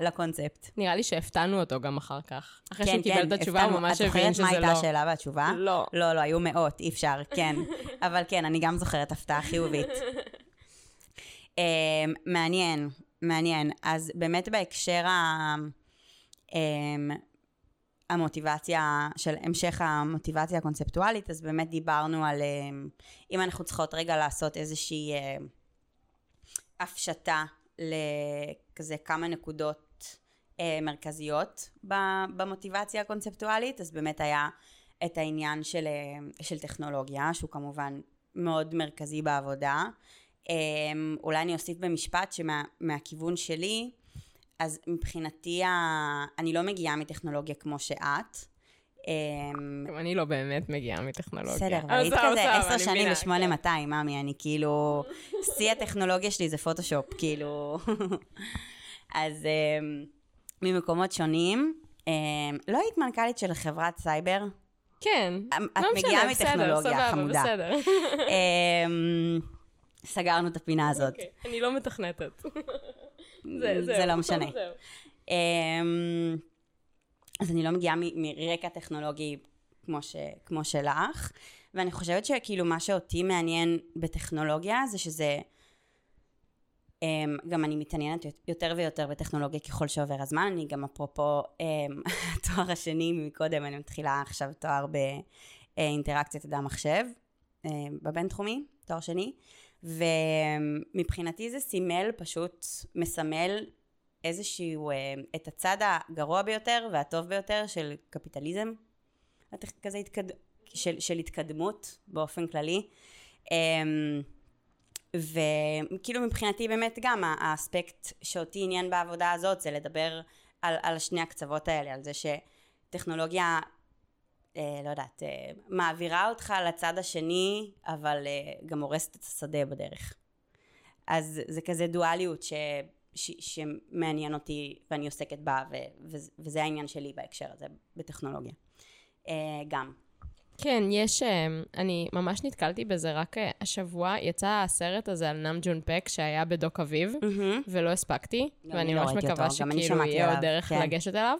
לקונספט. נראה לי שהפתענו אותו גם אחר כך. אחרי כן, שהוא קיבל כן, את התשובה, הוא. ממש את הבין זוכרת שזה מה הייתה לא. השאלה והתשובה? לא. לא, לא, היו מאות, אי אפשר, כן. אבל כן, אני גם זוכרת הפתעה חיובית. um, מעניין, מעניין. אז באמת בהקשר ה... um, המוטיבציה, של המשך המוטיבציה הקונספטואלית, אז באמת דיברנו על um, אם אנחנו צריכות רגע לעשות איזושהי uh, הפשטה לכזה כמה נקודות uh, מרכזיות במוטיבציה הקונספטואלית, אז באמת היה את העניין של, uh, של טכנולוגיה, שהוא כמובן מאוד מרכזי בעבודה. Um, אולי אני אוסיף במשפט שמהכיוון שלי, אז מבחינתי, אני לא מגיעה מטכנולוגיה כמו שאת. Um, גם אני לא באמת מגיעה מטכנולוגיה. בסדר, אבל אז היית כזה עשר שנים מבינה, ב-8200, ממי, אני כאילו... שיא הטכנולוגיה שלי זה פוטושופ, כאילו... אז אמ, ממקומות שונים, אמ, לא היית מנכ"לית של חברת סייבר? כן. את לא מגיעה משנה, בסדר, מטכנולוגיה, חמודה. בסדר. אמ, סגרנו את הפינה הזאת. אוקיי, אני לא מתכנתת. זה לא משנה. זהו. אמ, אז אני לא מגיעה מרקע טכנולוגי כמו, ש, כמו שלך, ואני חושבת שכאילו מה שאותי מעניין בטכנולוגיה זה שזה Um, גם אני מתעניינת יותר ויותר בטכנולוגיה ככל שעובר הזמן, אני גם אפרופו um, התואר השני מקודם, אני מתחילה עכשיו תואר באינטראקציית אדם מחשב, בבינתחומי, תואר שני, ומבחינתי זה סימל, פשוט מסמל איזשהו, um, את הצד הגרוע ביותר והטוב ביותר של קפיטליזם, כזה התקד... של, של התקדמות באופן כללי. Um, וכאילו מבחינתי באמת גם האספקט שאותי עניין בעבודה הזאת זה לדבר על, על שני הקצוות האלה, על זה שטכנולוגיה, אה, לא יודעת, אה, מעבירה אותך לצד השני, אבל אה, גם הורסת את השדה בדרך. אז זה כזה דואליות ש, ש, שמעניין אותי ואני עוסקת בה, ו, ו, וזה העניין שלי בהקשר הזה בטכנולוגיה. אה, גם. כן, יש, אה, אני ממש נתקלתי בזה רק אה, השבוע, יצא הסרט הזה על נאם ג'ון פק שהיה בדוק אביב, mm-hmm. ולא הספקתי, ואני לא ממש מקווה שכאילו יהיה עוד דרך כן. לגשת אליו.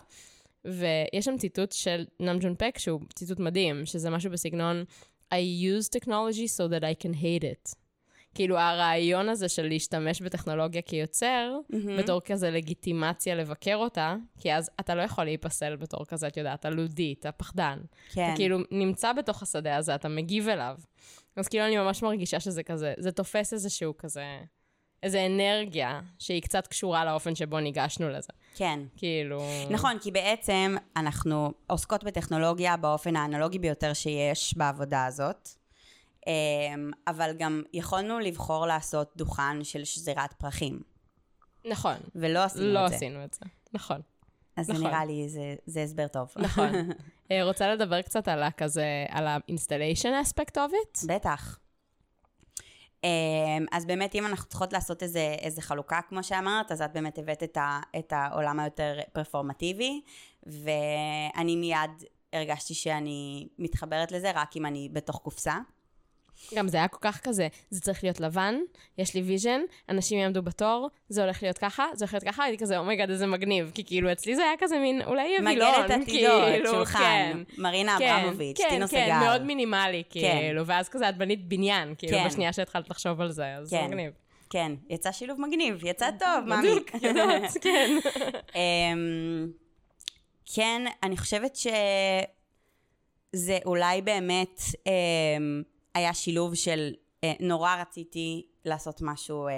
ויש שם ציטוט של נאם ג'ון פק, שהוא ציטוט מדהים, שזה משהו בסגנון I use technology so that I can hate it. כאילו הרעיון הזה של להשתמש בטכנולוגיה כיוצר, mm-hmm. בתור כזה לגיטימציה לבקר אותה, כי אז אתה לא יכול להיפסל בתור כזה, את יודעת, הלודי, אתה פחדן. כן. אתה כאילו נמצא בתוך השדה הזה, אתה מגיב אליו. אז כאילו אני ממש מרגישה שזה כזה, זה תופס איזשהו כזה, איזה אנרגיה שהיא קצת קשורה לאופן שבו ניגשנו לזה. כן. כאילו... נכון, כי בעצם אנחנו עוסקות בטכנולוגיה באופן האנלוגי ביותר שיש בעבודה הזאת. אמ, אבל גם יכולנו לבחור לעשות דוכן של שזירת פרחים. נכון. ולא עשינו לא את זה. לא עשינו את זה, נכון. אז נכון. נראה לי זה, זה הסבר טוב. נכון. אה, רוצה לדבר קצת על הכזה, על ה-installation aspect of it? בטח. אמ, אז באמת, אם אנחנו צריכות לעשות איזה, איזה חלוקה, כמו שאמרת, אז את באמת הבאת את, ה, את העולם היותר פרפורמטיבי, ואני מיד הרגשתי שאני מתחברת לזה רק אם אני בתוך קופסה. גם זה היה כל כך כזה, זה צריך להיות לבן, יש לי vision, אנשים יעמדו בתור, זה הולך להיות ככה, זה הולך להיות ככה, הייתי כזה, oh my god, איזה מגניב, כי כאילו אצלי זה היה כזה מין, אולי יהיה וילון, מגדת עתידות, כאילו, שולחן, כן, מרינה כן, אברמוביץ', כן, טינו כן, סגל. כן, מאוד מינימלי, כן. כאילו, כן. ואז כזה את בנית בניין, כאילו, כן. בשנייה שהתחלת לחשוב על זה, אז כן. זה מגניב. כן, יצא שילוב מגניב, יצא טוב, מאמי. בדיוק, יודעת, כן. אמ, כן, אני חושבת שזה אולי באמת... היה שילוב של אה, נורא רציתי לעשות משהו אה,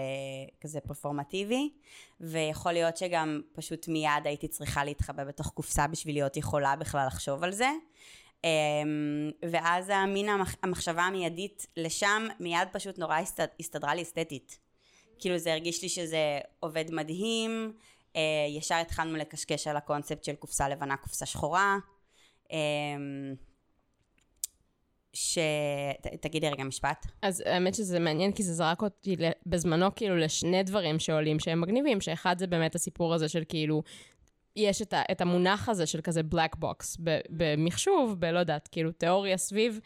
כזה פרפורמטיבי, ויכול להיות שגם פשוט מיד הייתי צריכה להתחבא בתוך קופסה בשביל להיות יכולה בכלל לחשוב על זה. אה, ואז המין המח, המחשבה המיידית לשם מיד פשוט נורא הסתד, הסתדרה לי אסתטית. כאילו זה הרגיש לי שזה עובד מדהים, אה, ישר התחלנו לקשקש על הקונספט של קופסה לבנה, קופסה שחורה. אה, ש... ת, תגידי רגע משפט. אז האמת שזה מעניין, כי זה זרק אותי בזמנו כאילו לשני דברים שעולים שהם מגניבים, שאחד זה באמת הסיפור הזה של כאילו, יש את, ה, את המונח הזה של כזה black box במחשוב, בלא יודעת, כאילו תיאוריה סביב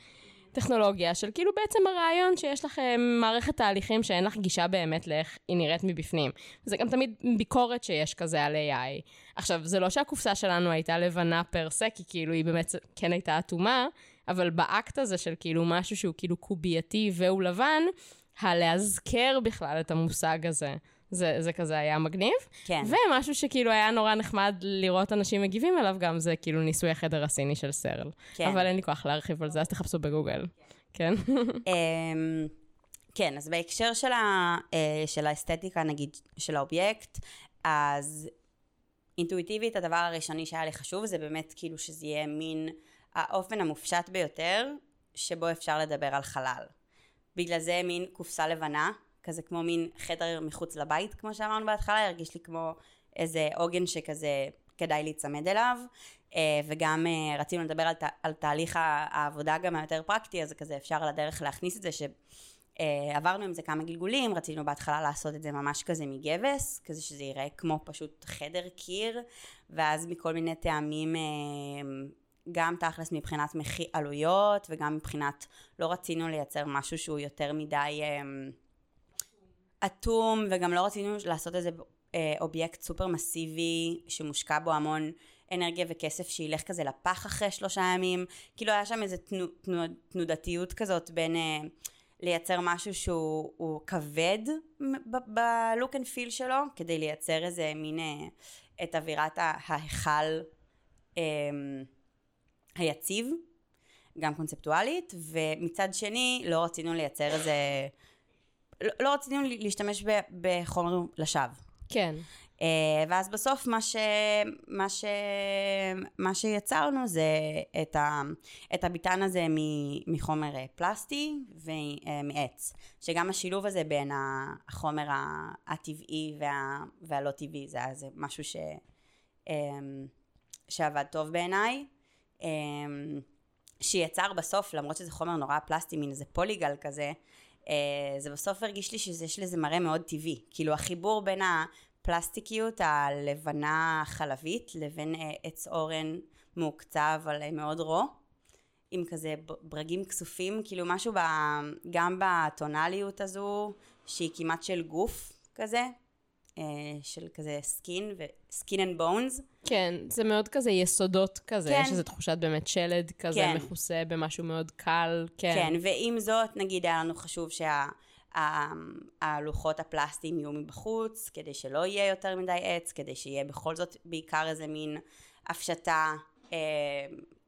טכנולוגיה, של כאילו בעצם הרעיון שיש לכם מערכת תהליכים שאין לך גישה באמת לאיך היא נראית מבפנים. זה גם תמיד ביקורת שיש כזה על AI. עכשיו, זה לא שהקופסה שלנו הייתה לבנה פר סה, כי כאילו היא באמת כן הייתה אטומה, אבל באקט הזה של כאילו משהו שהוא כאילו קובייתי והוא לבן, הלאזכר בכלל את המושג הזה. זה, זה כזה היה מגניב. כן. ומשהו שכאילו היה נורא נחמד לראות אנשים מגיבים אליו גם, זה כאילו ניסוי החדר הסיני של סרל. כן. אבל אין לי כוח להרחיב על זה, אז תחפשו בגוגל. כן. אמ, כן, אז בהקשר של, ה, אה, של האסתטיקה, נגיד, של האובייקט, אז אינטואיטיבית, הדבר הראשוני שהיה לי חשוב זה באמת כאילו שזה יהיה מין... האופן המופשט ביותר שבו אפשר לדבר על חלל. בגלל זה מין קופסה לבנה, כזה כמו מין חדר מחוץ לבית, כמו שאמרנו בהתחלה, הרגיש לי כמו איזה עוגן שכזה כדאי להיצמד אליו, אה, וגם אה, רצינו לדבר על, ת, על תהליך העבודה גם היותר פרקטי, אז כזה אפשר על הדרך להכניס את זה, שעברנו אה, עם זה כמה גלגולים, רצינו בהתחלה לעשות את זה ממש כזה מגבס, כזה שזה ייראה כמו פשוט חדר קיר, ואז מכל מיני טעמים גם תכלס מבחינת מחי עלויות וגם מבחינת לא רצינו לייצר משהו שהוא יותר מדי אמ, אטום וגם לא רצינו לעשות איזה אה, אובייקט סופר מסיבי שמושקע בו המון אנרגיה וכסף שילך כזה לפח אחרי שלושה ימים. כאילו היה שם איזו תנו, תנו, תנודתיות כזאת בין אה, לייצר משהו שהוא כבד ב look and feel שלו, כדי לייצר איזה מין, אה, את אווירת ההיכל אה, היציב, גם קונספטואלית, ומצד שני לא רצינו לייצר איזה... לא, לא רצינו להשתמש בחומר לשווא. כן. Uh, ואז בסוף מה, ש, מה, ש, מה שיצרנו זה את, ה, את הביטן הזה מחומר אה, פלסטי ומעץ, שגם השילוב הזה בין החומר הטבעי וה, והלא טבעי זה, זה משהו ש, um, שעבד טוב בעיניי. Um, שיצר בסוף, למרות שזה חומר נורא פלסטי, מין איזה פוליגל כזה, uh, זה בסוף הרגיש לי שיש לזה מראה מאוד טבעי. כאילו החיבור בין הפלסטיקיות הלבנה החלבית לבין uh, עץ אורן מהוקצע אבל uh, מאוד raw, עם כזה ברגים כסופים, כאילו משהו ב, גם בטונליות הזו, שהיא כמעט של גוף כזה, של כזה skin, ו skin and bones. כן, זה מאוד כזה יסודות כזה, כן. שזה תחושת באמת שלד כזה כן. מכוסה במשהו מאוד קל, כן. כן, ועם זאת, נגיד היה לנו חשוב שה... הלוחות הפלסטיים יהיו מבחוץ, כדי שלא יהיה יותר מדי עץ, כדי שיהיה בכל זאת בעיקר איזה מין הפשטה אה,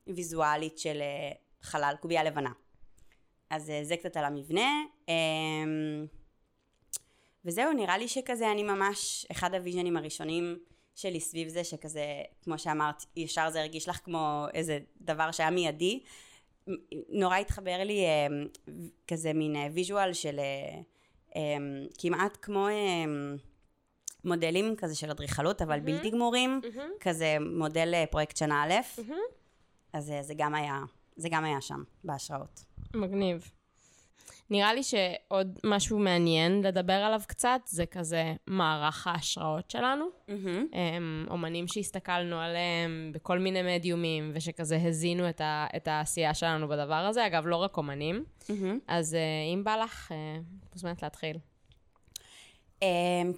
ויזואלית של אה, חלל, קובייה לבנה. אז אה, זה קצת על המבנה. אה, וזהו, נראה לי שכזה אני ממש, אחד הוויז'נים הראשונים שלי סביב זה, שכזה, כמו שאמרת, ישר זה הרגיש לך כמו איזה דבר שהיה מיידי. נורא התחבר לי אה, כזה מין visual של אה, אה, כמעט כמו מודלים כזה של אדריכלות, אבל mm-hmm. בלתי גמורים, mm-hmm. כזה מודל פרויקט שנה א', mm-hmm. אז זה גם היה, זה גם היה שם, בהשראות. מגניב. נראה לי שעוד משהו מעניין לדבר עליו קצת, זה כזה מערך ההשראות שלנו. Mm-hmm. אומנים שהסתכלנו עליהם בכל מיני מדיומים, ושכזה הזינו את, ה, את העשייה שלנו בדבר הזה. אגב, לא רק אומנים. Mm-hmm. אז אה, אם בא לך, אה, מוזמנת להתחיל. Um,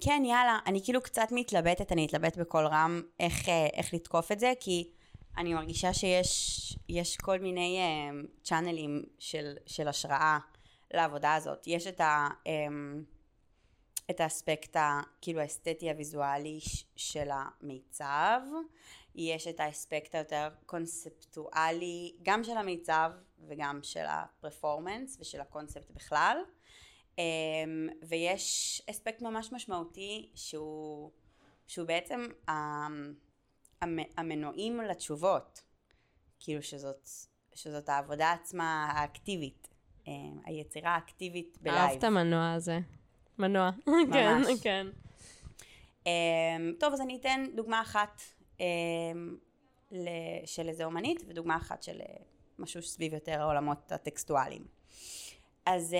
כן, יאללה, אני כאילו קצת מתלבטת, אני אתלבט בקול רם איך, אה, איך לתקוף את זה, כי אני מרגישה שיש כל מיני um, צ'אנלים של, של השראה. לעבודה הזאת. יש את, ה, אמ, את האספקט כאילו האסתטי הוויזואלי של המיצב, יש את האספקט היותר קונספטואלי גם של המיצב וגם של הפרפורמנס ושל הקונספט בכלל. אמ, ויש אספקט ממש משמעותי שהוא, שהוא בעצם המנועים לתשובות, כאילו שזאת, שזאת העבודה עצמה האקטיבית. אה, היצירה האקטיבית בלייב. אהבת מנוע הזה. מנוע. כן, כן. אה, טוב, אז אני אתן דוגמה אחת אה, של איזה אומנית, ודוגמה אחת של משהו סביב יותר העולמות הטקסטואליים. אז,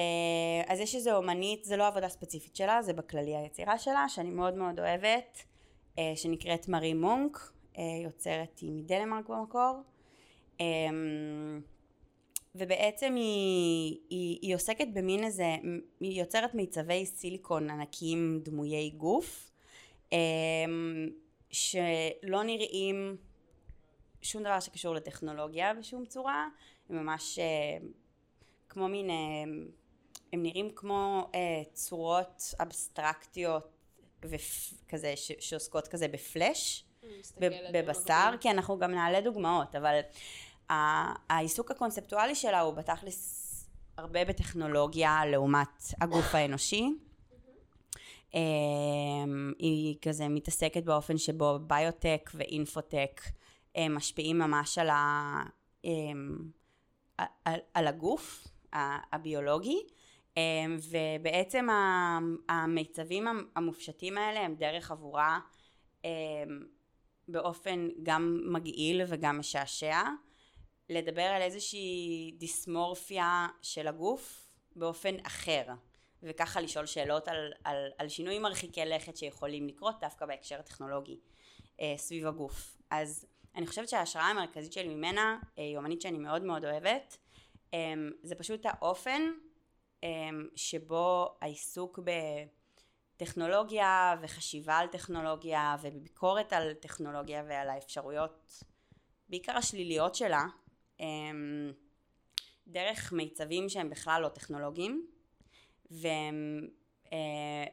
אז יש איזו אומנית, זה לא עבודה ספציפית שלה, זה בכללי היצירה שלה, שאני מאוד מאוד אוהבת, שנקראת מארי מונק, יוצרת היא מדנמרק במקור. ובעצם היא, היא, היא עוסקת במין איזה, היא יוצרת מיצבי סיליקון ענקיים דמויי גוף, אמ, שלא נראים שום דבר שקשור לטכנולוגיה בשום צורה, הם ממש אה, כמו מין, אה, הם נראים כמו אה, צורות אבסטרקטיות וכזה שעוסקות כזה בפלאש, בבשר, כי אנחנו גם נעלה דוגמאות, אבל העיסוק הקונספטואלי שלה הוא בתכלס הרבה בטכנולוגיה לעומת הגוף האנושי. אמ, היא כזה מתעסקת באופן שבו ביוטק ואינפוטק משפיעים ממש על, ה, אמ, על, על הגוף הביולוגי אמ, ובעצם המיצבים המופשטים האלה הם דרך עבורה באופן גם מגעיל וגם משעשע לדבר על איזושהי דיסמורפיה של הגוף באופן אחר וככה לשאול שאלות על, על, על שינויים מרחיקי לכת שיכולים לקרות דווקא בהקשר הטכנולוגי אה, סביב הגוף. אז אני חושבת שההשראה המרכזית שלי ממנה אה, אומנית שאני מאוד מאוד אוהבת אה, זה פשוט האופן אה, שבו העיסוק ב, טכנולוגיה וחשיבה על טכנולוגיה וביקורת על טכנולוגיה ועל האפשרויות, בעיקר השליליות שלה, דרך מיצבים שהם בכלל לא טכנולוגיים, והם אה,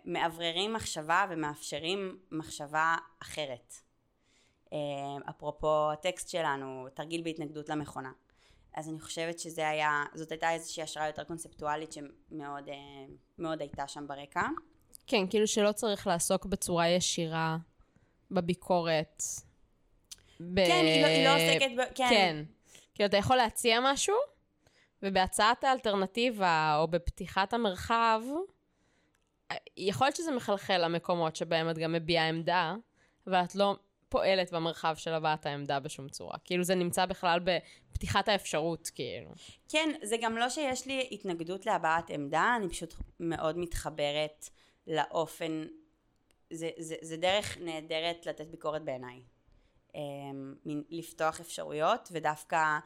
מאווררים מחשבה ומאפשרים מחשבה אחרת. אה, אפרופו הטקסט שלנו, תרגיל בהתנגדות למכונה. אז אני חושבת שזה היה, זאת הייתה איזושהי השראה יותר קונספטואלית שמאוד אה, הייתה שם ברקע. כן, כאילו שלא צריך לעסוק בצורה ישירה בביקורת. ב... כן, היא לא, היא לא עוסקת ב... כן. כן. כאילו, אתה יכול להציע משהו, ובהצעת האלטרנטיבה או בפתיחת המרחב, יכול להיות שזה מחלחל למקומות שבהם את גם מביעה עמדה, ואת לא פועלת במרחב של הבעת העמדה בשום צורה. כאילו זה נמצא בכלל בפתיחת האפשרות, כאילו. כן, זה גם לא שיש לי התנגדות להבעת עמדה, אני פשוט מאוד מתחברת לאופן, זה, זה, זה דרך נהדרת לתת ביקורת בעיניי. אמ, לפתוח אפשרויות, ודווקא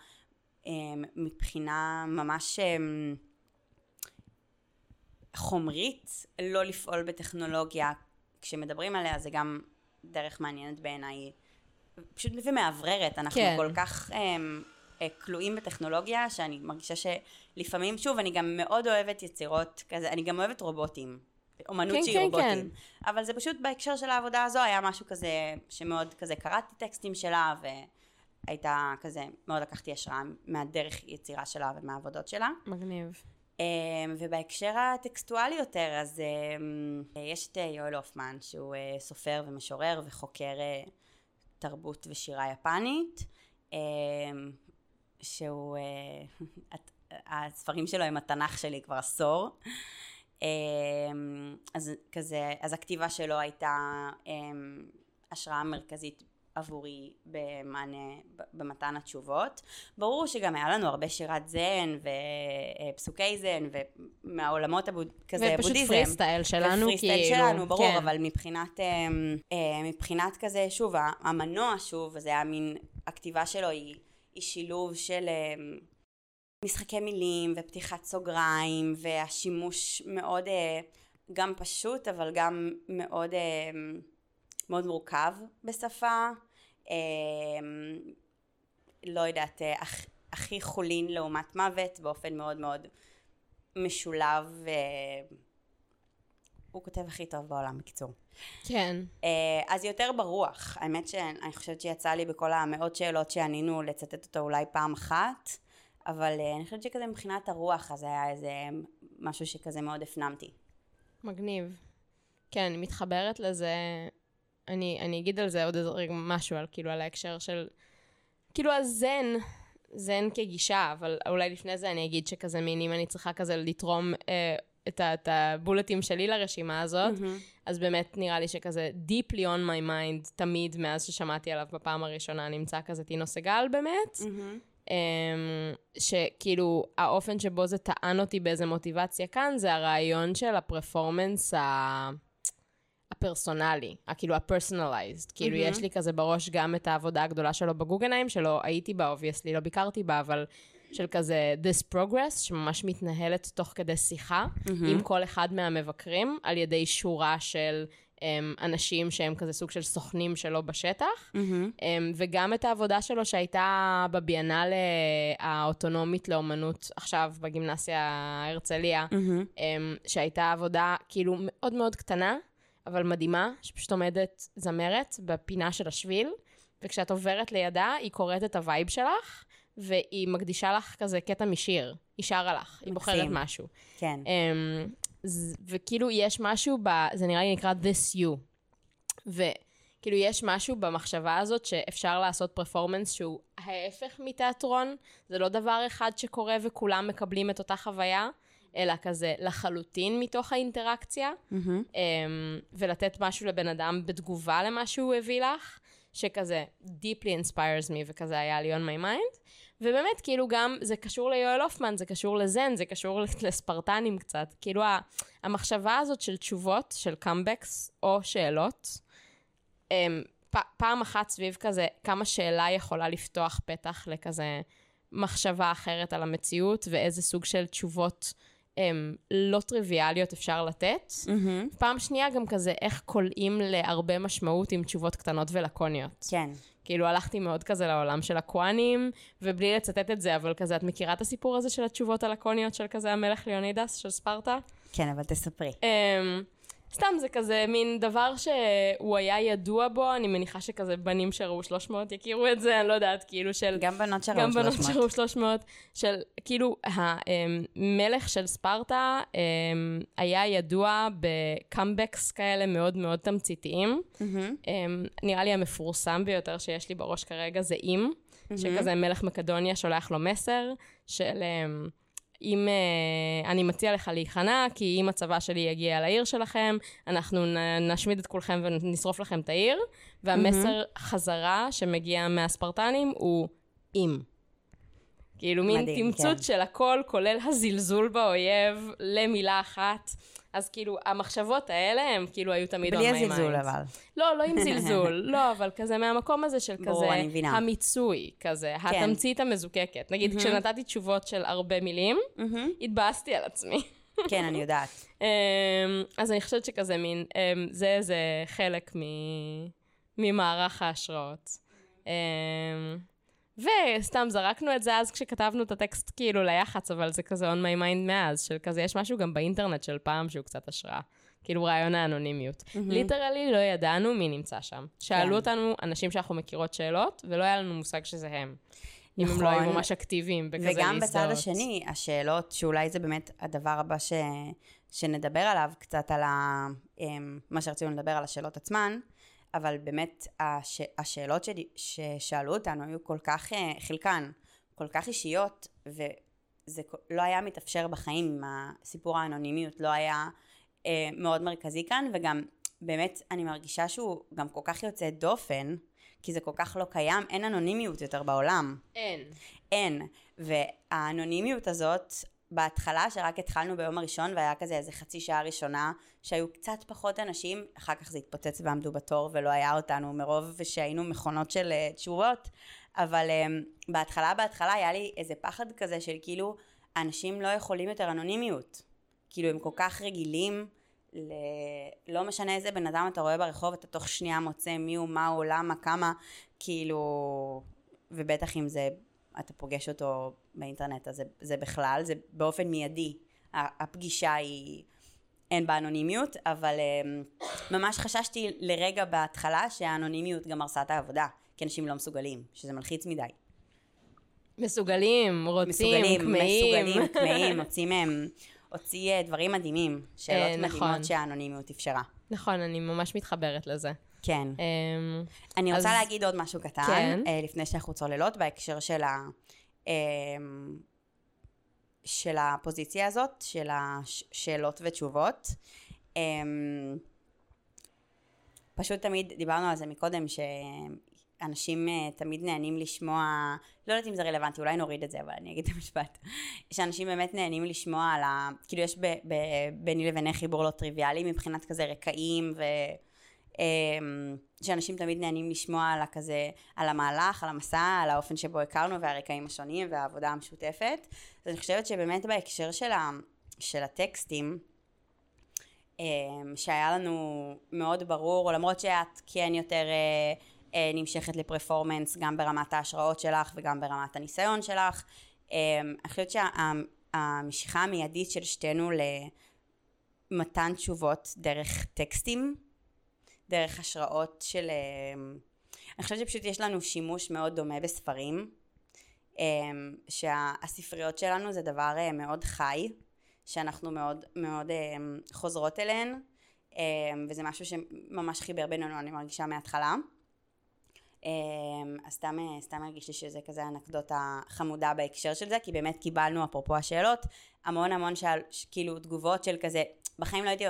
אמ, מבחינה ממש אמ, חומרית, לא לפעול בטכנולוגיה. כשמדברים עליה זה גם דרך מעניינת בעיניי, פשוט ומאווררת, אנחנו כן. כל כך um, כלואים בטכנולוגיה, שאני מרגישה שלפעמים, שוב, אני גם מאוד אוהבת יצירות כזה, אני גם אוהבת רובוטים. אומנות כן, שהיא כן, רובוטים. כן. אבל זה פשוט בהקשר של העבודה הזו היה משהו כזה, שמאוד כזה קראתי טקסטים שלה, והייתה כזה, מאוד לקחתי השראה מהדרך יצירה שלה ומהעבודות שלה. מגניב. אמ, ובהקשר הטקסטואלי יותר, אז אמ, יש את אה, יואל הופמן, שהוא אה, סופר ומשורר וחוקר אה, תרבות ושירה יפנית, אמ, שהוא, הספרים שלו הם התנ"ך שלי כבר עשור. אז כזה, אז הכתיבה שלו הייתה השראה מרכזית עבורי במענה, במתן התשובות. ברור שגם היה לנו הרבה שירת זן ופסוקי זן ומהעולמות הבוד... כזה בודהיזם. ופשוט פרי סטייל שלנו, פרי סטייל כאילו. שלנו, ברור, כן. אבל מבחינת, אה, אה, מבחינת כזה, שוב, המנוע, שוב, זה היה מין, הכתיבה שלו היא, היא שילוב של... אה, משחקי מילים ופתיחת סוגריים והשימוש מאוד גם פשוט אבל גם מאוד מאוד מורכב בשפה, אה, לא יודעת, אה, הכ, הכי חולין לעומת מוות באופן מאוד מאוד משולב, אה, הוא כותב הכי טוב בעולם בקיצור. כן. אה, אז יותר ברוח, האמת שאני חושבת שיצא לי בכל המאות שאלות שענינו לצטט אותו אולי פעם אחת, אבל אה, אני חושבת שכזה מבחינת הרוח אז היה איזה משהו שכזה מאוד הפנמתי. מגניב. כן, אני מתחברת לזה אני, אני אגיד על זה עוד איזה רגע משהו, על כאילו על ההקשר של, כאילו הזן, זן כגישה, אבל אולי לפני זה אני אגיד שכזה מין, אם אני צריכה כזה לתרום אה, את, את הבולטים שלי לרשימה הזאת, mm-hmm. אז באמת נראה לי שכזה deeply on my mind, תמיד מאז ששמעתי עליו בפעם הראשונה, נמצא כזה טינו סגל באמת. Mm-hmm. Um, שכאילו האופן שבו זה טען אותי באיזה מוטיבציה כאן, זה הרעיון של הפרפורמנס ה... הפרסונלי, כאילו ה-personalized. כאילו, mm-hmm. יש לי כזה בראש גם את העבודה הגדולה שלו בגוגנהיים, שלא הייתי בה, obviously, לא ביקרתי בה, אבל של כזה this progress, שממש מתנהלת תוך כדי שיחה mm-hmm. עם כל אחד מהמבקרים, על ידי שורה של אנשים שהם כזה סוג של סוכנים שלו בשטח, mm-hmm. וגם את העבודה שלו שהייתה בביאנלה האוטונומית לאומנות עכשיו בגימנסיה הרצליה, mm-hmm. שהייתה עבודה כאילו מאוד מאוד קטנה. אבל מדהימה, שפשוט עומדת זמרת בפינה של השביל, וכשאת עוברת לידה, היא קוראת את ה vibe שלך, והיא מקדישה לך כזה קטע משיר. היא שרה לך, היא בוחרת משהו. כן. Um, וכאילו יש משהו ב... זה נראה לי נקרא This You. וכאילו יש משהו במחשבה הזאת שאפשר לעשות פרפורמנס שהוא ההפך מתיאטרון, זה לא דבר אחד שקורה וכולם מקבלים את אותה חוויה. אלא כזה לחלוטין מתוך האינטראקציה, mm-hmm. um, ולתת משהו לבן אדם בתגובה למה שהוא הביא לך, שכזה deeply inspires me, וכזה היה לי on my mind. ובאמת, כאילו גם, זה קשור ליואל הופמן, זה קשור לזן, זה קשור לספרטנים קצת. כאילו, המחשבה הזאת של תשובות, של comebacks, או שאלות, um, פ- פעם אחת סביב כזה, כמה שאלה יכולה לפתוח פתח לכזה מחשבה אחרת על המציאות, ואיזה סוג של תשובות הם לא טריוויאליות אפשר לתת. מהמם. פעם שנייה גם כזה איך קולעים להרבה משמעות עם תשובות קטנות ולקוניות. כן. כאילו הלכתי מאוד כזה לעולם של הקוואנים, ובלי לצטט את זה, אבל כזה, את מכירה את הסיפור הזה של התשובות הלקוניות של כזה המלך ליאונידס של ספרטה? כן, אבל תספרי. Um, סתם, זה כזה מין דבר שהוא היה ידוע בו, אני מניחה שכזה בנים שראו 300 יכירו את זה, אני לא יודעת, כאילו של... גם בנות שראו גם בנות 300. שראו 300, של כאילו המלך של ספרטה um, היה ידוע בקאמבקס כאלה מאוד מאוד תמציתיים. Um, נראה לי המפורסם ביותר שיש לי בראש כרגע זה אם, שכזה מלך מקדוניה שולח לו מסר של אם uh, אני מציע לך להיכנע, כי אם הצבא שלי יגיע לעיר שלכם, אנחנו נ- נשמיד את כולכם ונשרוף לכם את העיר, והמסר חזרה שמגיע מהספרטנים הוא אם. כאילו מין מדהים, תמצות כן. של הכל, כולל הזלזול באויב, למילה אחת. אז כאילו, המחשבות האלה הם כאילו היו תמיד בלי on my הזלזול mind. אבל. לא, לא עם זלזול, לא, אבל כזה מהמקום הזה של ברור, כזה, אני מבינה. המיצוי, כזה, כן. התמצית המזוקקת. נגיד, כשנתתי תשובות של הרבה מילים, מהמם. התבאסתי על עצמי. כן, אני יודעת. אמ, אז אני חושבת שכזה מין, אמ, זה איזה חלק מ- ממערך ההשראות. וסתם זרקנו את זה אז כשכתבנו את הטקסט כאילו ליח"צ, אבל זה כזה on my mind מאז, של כזה, יש משהו גם באינטרנט של פעם שהוא קצת השראה. כאילו רעיון האנונימיות. ליטרלי לא ידענו מי נמצא שם. שאלו כן. אותנו אנשים שאנחנו מכירות שאלות, ולא היה לנו מושג שזה הם. אם הם לא היו נכון. ממש אקטיביים בכזה וגם להזדהות. בצד השני, השאלות, שאולי זה באמת הדבר הבא ש... שנדבר עליו, קצת על ה... אמ, מה שרצינו לדבר על השאלות עצמן, אבל באמת הש... השאלות שלי... ששאלו אותנו היו כל כך, אה, חלקן, כל כך אישיות, וזה לא היה מתאפשר בחיים עם הסיפור האנונימיות, לא היה אה, מאוד מרכזי כאן, וגם באמת אני מרגישה שהוא גם כל כך יוצא דופן, כי זה כל כך לא קיים, אין אנונימיות יותר בעולם. אין. אין. והאנונימיות הזאת, בהתחלה, שרק התחלנו ביום הראשון, והיה כזה איזה חצי שעה ראשונה, שהיו קצת פחות אנשים, אחר כך זה התפוצץ ועמדו בתור ולא היה אותנו, מרוב שהיינו מכונות של אה, תשובות, אבל um, בהתחלה, בהתחלה היה לי איזה פחד כזה של כאילו, אנשים לא יכולים יותר אנונימיות. כאילו, הם כל כך רגילים. ל... לא משנה איזה בן אדם אתה רואה ברחוב, אתה תוך שנייה מוצא מי הוא, מה הוא, למה, כמה, כאילו, ובטח אם זה, אתה פוגש אותו באינטרנט, אז זה, זה בכלל, זה באופן מיידי, הפגישה היא, אין בה אנונימיות, אבל אמ, ממש חששתי לרגע בהתחלה שהאנונימיות גם הרסה את העבודה, כי אנשים לא מסוגלים, שזה מלחיץ מדי. מסוגלים, רוצים, מסוגלים, כמהים. מסוגלים, כמהים, הוציא מהם, הוציא אה, דברים מדהימים, שאלות אה, נכון. מדהימות שהאנונימיות אפשרה. נכון, אני ממש מתחברת לזה. כן. אמ, אני רוצה להגיד עוד משהו קטן, כן. אה, לפני שאנחנו צוללות, בהקשר של ה... אה, של הפוזיציה הזאת, של השאלות ותשובות. אה, פשוט תמיד, דיברנו על זה מקודם, שאנשים אה, תמיד נהנים לשמוע, לא יודעת אם זה רלוונטי, אולי נוריד את זה, אבל אני אגיד את המשפט. שאנשים באמת נהנים לשמוע על ה... כאילו יש ב, ב, ביני לבינך חיבור לא טריוויאלי מבחינת כזה רקעים ו... אמ, שאנשים תמיד נהנים לשמוע על הכזה, על המהלך, על המסע, על האופן שבו הכרנו והרקעים השונים והעבודה המשותפת. אז אני חושבת שבאמת בהקשר של, ה, של הטקסטים, אמ, שהיה לנו מאוד ברור, למרות שאת כן יותר אה, אה, נמשכת לפרפורמנס גם ברמת ההשראות שלך וגם ברמת הניסיון שלך, אמ, אני חושבת שהמשיכה המיידית של שתינו למתן תשובות דרך טקסטים, דרך השראות של... אמ, אני חושבת שפשוט יש לנו שימוש מאוד דומה בספרים, אמ, שהספריות שלנו זה דבר אה, מאוד חי, שאנחנו מאוד מאוד אמ, חוזרות אליהן, וזה משהו שממש חיבר בינינו, אני מרגישה מההתחלה. אז סתם, אה, סתם הרגיש לי שזה כזה אנקדוטה חמודה בהקשר של זה, כי באמת קיבלנו, אפרופו השאלות, המון המון שאל, כאילו תגובות של כזה, בחיים לא הייתי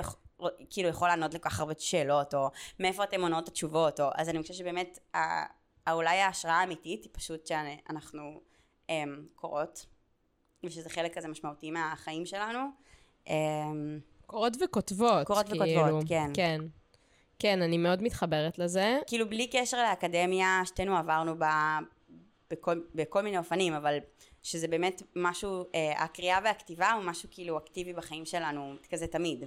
כאילו יכול לענות לכל כך הרבה שאלות, או מאיפה אתם עונות את התשובות, או, אז אני חושבת שבאמת, ה- ה- אולי ההשראה האמיתית היא פשוט שאנחנו אמ, קוראות, ושזה חלק כזה משמעותי מהחיים שלנו. אמ, קוראות וכותבות. קוראות כאילו. וכותבות, כן. כן. כן, אני מאוד מתחברת לזה. כאילו בלי קשר לאקדמיה, שתינו עברנו ב... בכל, בכל מיני אופנים, אבל שזה באמת משהו, אה, הקריאה והכתיבה הוא משהו כאילו אקטיבי בחיים שלנו, כזה תמיד.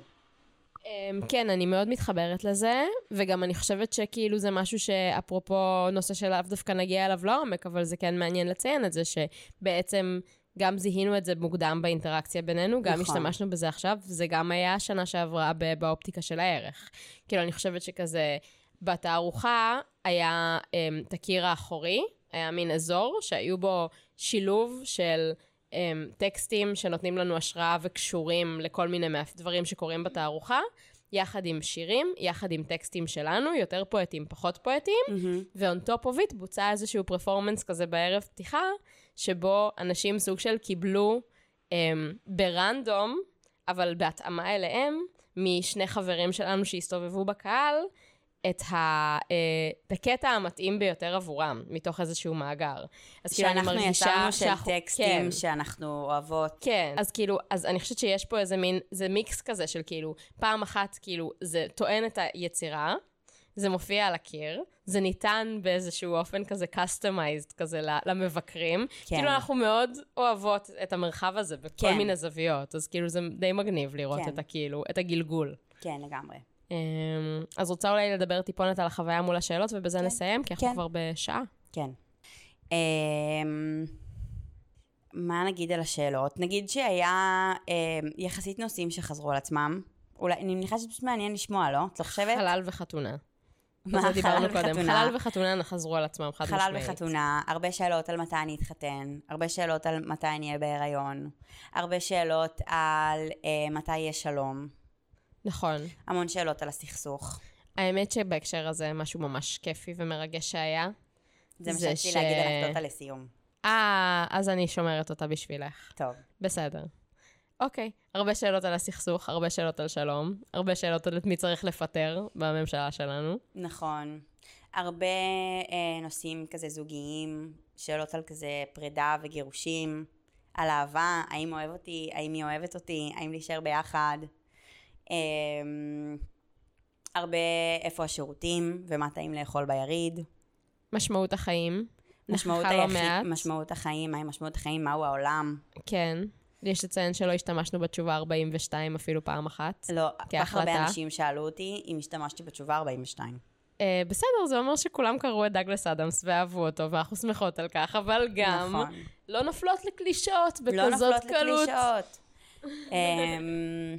אמ, כן, אני מאוד מתחברת לזה, וגם אני חושבת שכאילו זה משהו שאפרופו נושא שלאו דווקא נגיע אליו לעומק, אבל זה כן מעניין לציין את זה, שבעצם גם זיהינו את זה מוקדם באינטראקציה בינינו, גם נכון. השתמשנו בזה עכשיו, זה גם היה השנה שעברה באופטיקה של הערך. כאילו, אני חושבת שכזה, בתערוכה היה אמ, את הקיר האחורי, היה מין אזור שהיו בו שילוב של טקסטים שנותנים לנו השראה וקשורים לכל מיני דברים שקורים בתערוכה, יחד עם שירים, יחד עם טקסטים שלנו, יותר פואטיים, פחות פואטיים, ו-on top of it בוצע איזשהו פרפורמנס כזה בערב פתיחה, שבו אנשים סוג של קיבלו אמ, ברנדום, אבל בהתאמה אליהם, משני חברים שלנו שהסתובבו בקהל, את, ה, אה, את הקטע המתאים ביותר עבורם, מתוך איזשהו מאגר. אז כאילו אני שאנחנו מרגישה ישבנו של שאנחנו- טקסטים כן. שאנחנו אוהבות. כן, אז כאילו, אז אני חושבת שיש פה איזה מין, זה מיקס כזה של כאילו, פעם אחת כאילו, זה טוען את היצירה, זה מופיע על הקיר, זה ניתן באיזשהו אופן כזה customized כזה למבקרים. כן. כאילו אנחנו מאוד אוהבות את המרחב הזה בכל כן. מיני זוויות, אז כאילו זה די מגניב לראות כן. את הכאילו, את הגלגול. כן, לגמרי. אמ, אז רוצה אולי לדבר טיפונת על החוויה מול השאלות, ובזה נסיים, כי אנחנו כן. כבר בשעה. כן. אמ, מה נגיד על השאלות? נגיד שהיה אמ, יחסית נושאים שחזרו על עצמם. אולי, אני מניחה שזה פשוט מעניין לשמוע, לא? את לא חושבת? חלל וחתונה. מה, על זה דיברנו חלל קודם. וחתונה? חלל וחתונה חזרו על עצמם, חד משמעית. חלל וחתונה, הרבה שאלות על מתי אני אתחתן, הרבה שאלות על מתי אני אהיה בהיריון, הרבה שאלות על אה, מתי יהיה שלום, נכון. המון שאלות על הסכסוך. האמת שבהקשר הזה משהו ממש כיפי ומרגש שהיה. זה מה זה לי ש- להגיד אנקדוטה לסיום. אה, אז אני שומרת אותה בשבילך. טוב. בסדר. אוקיי, הרבה שאלות על הסכסוך, הרבה שאלות על שלום, הרבה שאלות על את מי צריך לפטר בממשלה שלנו. נכון. הרבה אה, נושאים כזה זוגיים, שאלות על כזה פרידה וגירושים, על אהבה, האם אוהב אותי, האם היא אוהבת אותי, האם להישאר ביחד. אה, הרבה איפה השירותים ומה טעים לאכול ביריד. משמעות החיים. משמעות, לא היחיד, מעט. משמעות החיים, מהי משמעות החיים, מהו העולם. כן. יש לציין שלא השתמשנו בתשובה 42 אפילו פעם אחת. לא, כל כך הרבה. אנשים שאלו אותי אם השתמשתי בתשובה 42. אה, בסדר, זה אומר שכולם קראו את דגלס אדמס ואהבו אותו, ואנחנו שמחות על כך, אבל גם נכון. לא נופלות לקלישאות לא בכזאת נופלות קלות. לקלישאות. אמ,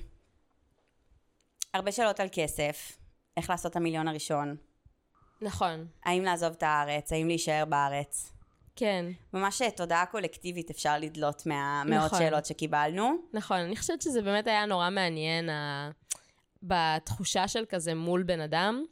הרבה שאלות על כסף, איך לעשות את המיליון הראשון, נכון, האם לעזוב את הארץ, האם להישאר בארץ. כן, ממש תודעה קולקטיבית אפשר לדלות מהמאות נכון. שאלות שקיבלנו. נכון. אני חושבת שזה באמת היה נורא מעניין ה... בתחושה של כזה מול בן אדם,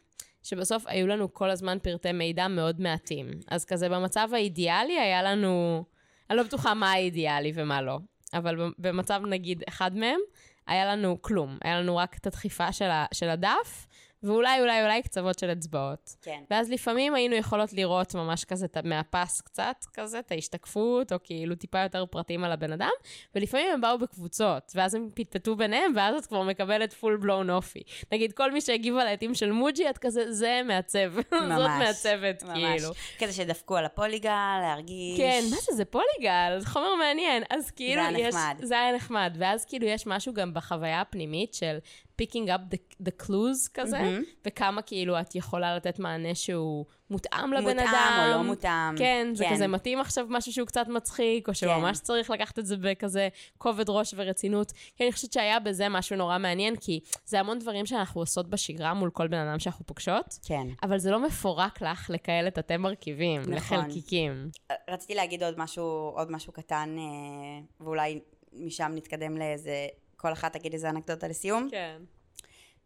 שבסוף היו לנו כל הזמן פרטי מידע מאוד מעטים. אז כזה במצב האידיאלי היה לנו, אני לא בטוחה מה האידיאלי ומה לא, אבל במצב נגיד אחד מהם, היה לנו כלום. היה לנו רק את הדחיפה של, ה... של הדף, ואולי אולי אולי קצוות של אצבעות. כן. ואז לפעמים היינו יכולות לראות ממש כזה מהפס קצת, כזה, את ההשתקפות, או כאילו טיפה יותר פרטים על הבן אדם, ולפעמים הם באו בקבוצות, ואז הם פטפטו ביניהם, ואז את כבר מקבלת פול בלון אופי. נגיד, כל מי שהגיב על העטים של מוג'י, את כזה, זה מעצב. זאת ממש, מעצבת, ממש. כאילו. כזה שדפקו על הפוליגל, להרגיש... כן, מה זה, זה פוליגל, זה חומר מעניין. אז כאילו, היה יש... נחמד. זה היה נחמד. ואז כאילו יש משהו גם בחוויה הפנימית של picking up the, the clues כזה, מהמם. וכמה כאילו את יכולה לתת מענה שהוא מותאם לבן מותאם אדם. או לא מותאם. כן, זה כן. כזה מתאים עכשיו משהו שהוא קצת מצחיק, או שממש צריך לקחת את זה בכזה כובד ראש ורצינות. כי אני חושבת שהיה בזה משהו נורא מעניין, כי זה המון דברים שאנחנו עושות בשגרה מול כל בן אדם שאנחנו פוגשות, כן. אבל זה לא מפורק לך לכאלה תתי מרכיבים, נכון. לחלקיקים. רציתי להגיד עוד משהו, עוד משהו קטן, אה, ואולי משם נתקדם לאיזה... כל אחת תגיד איזה אנקדוטה לסיום. כן.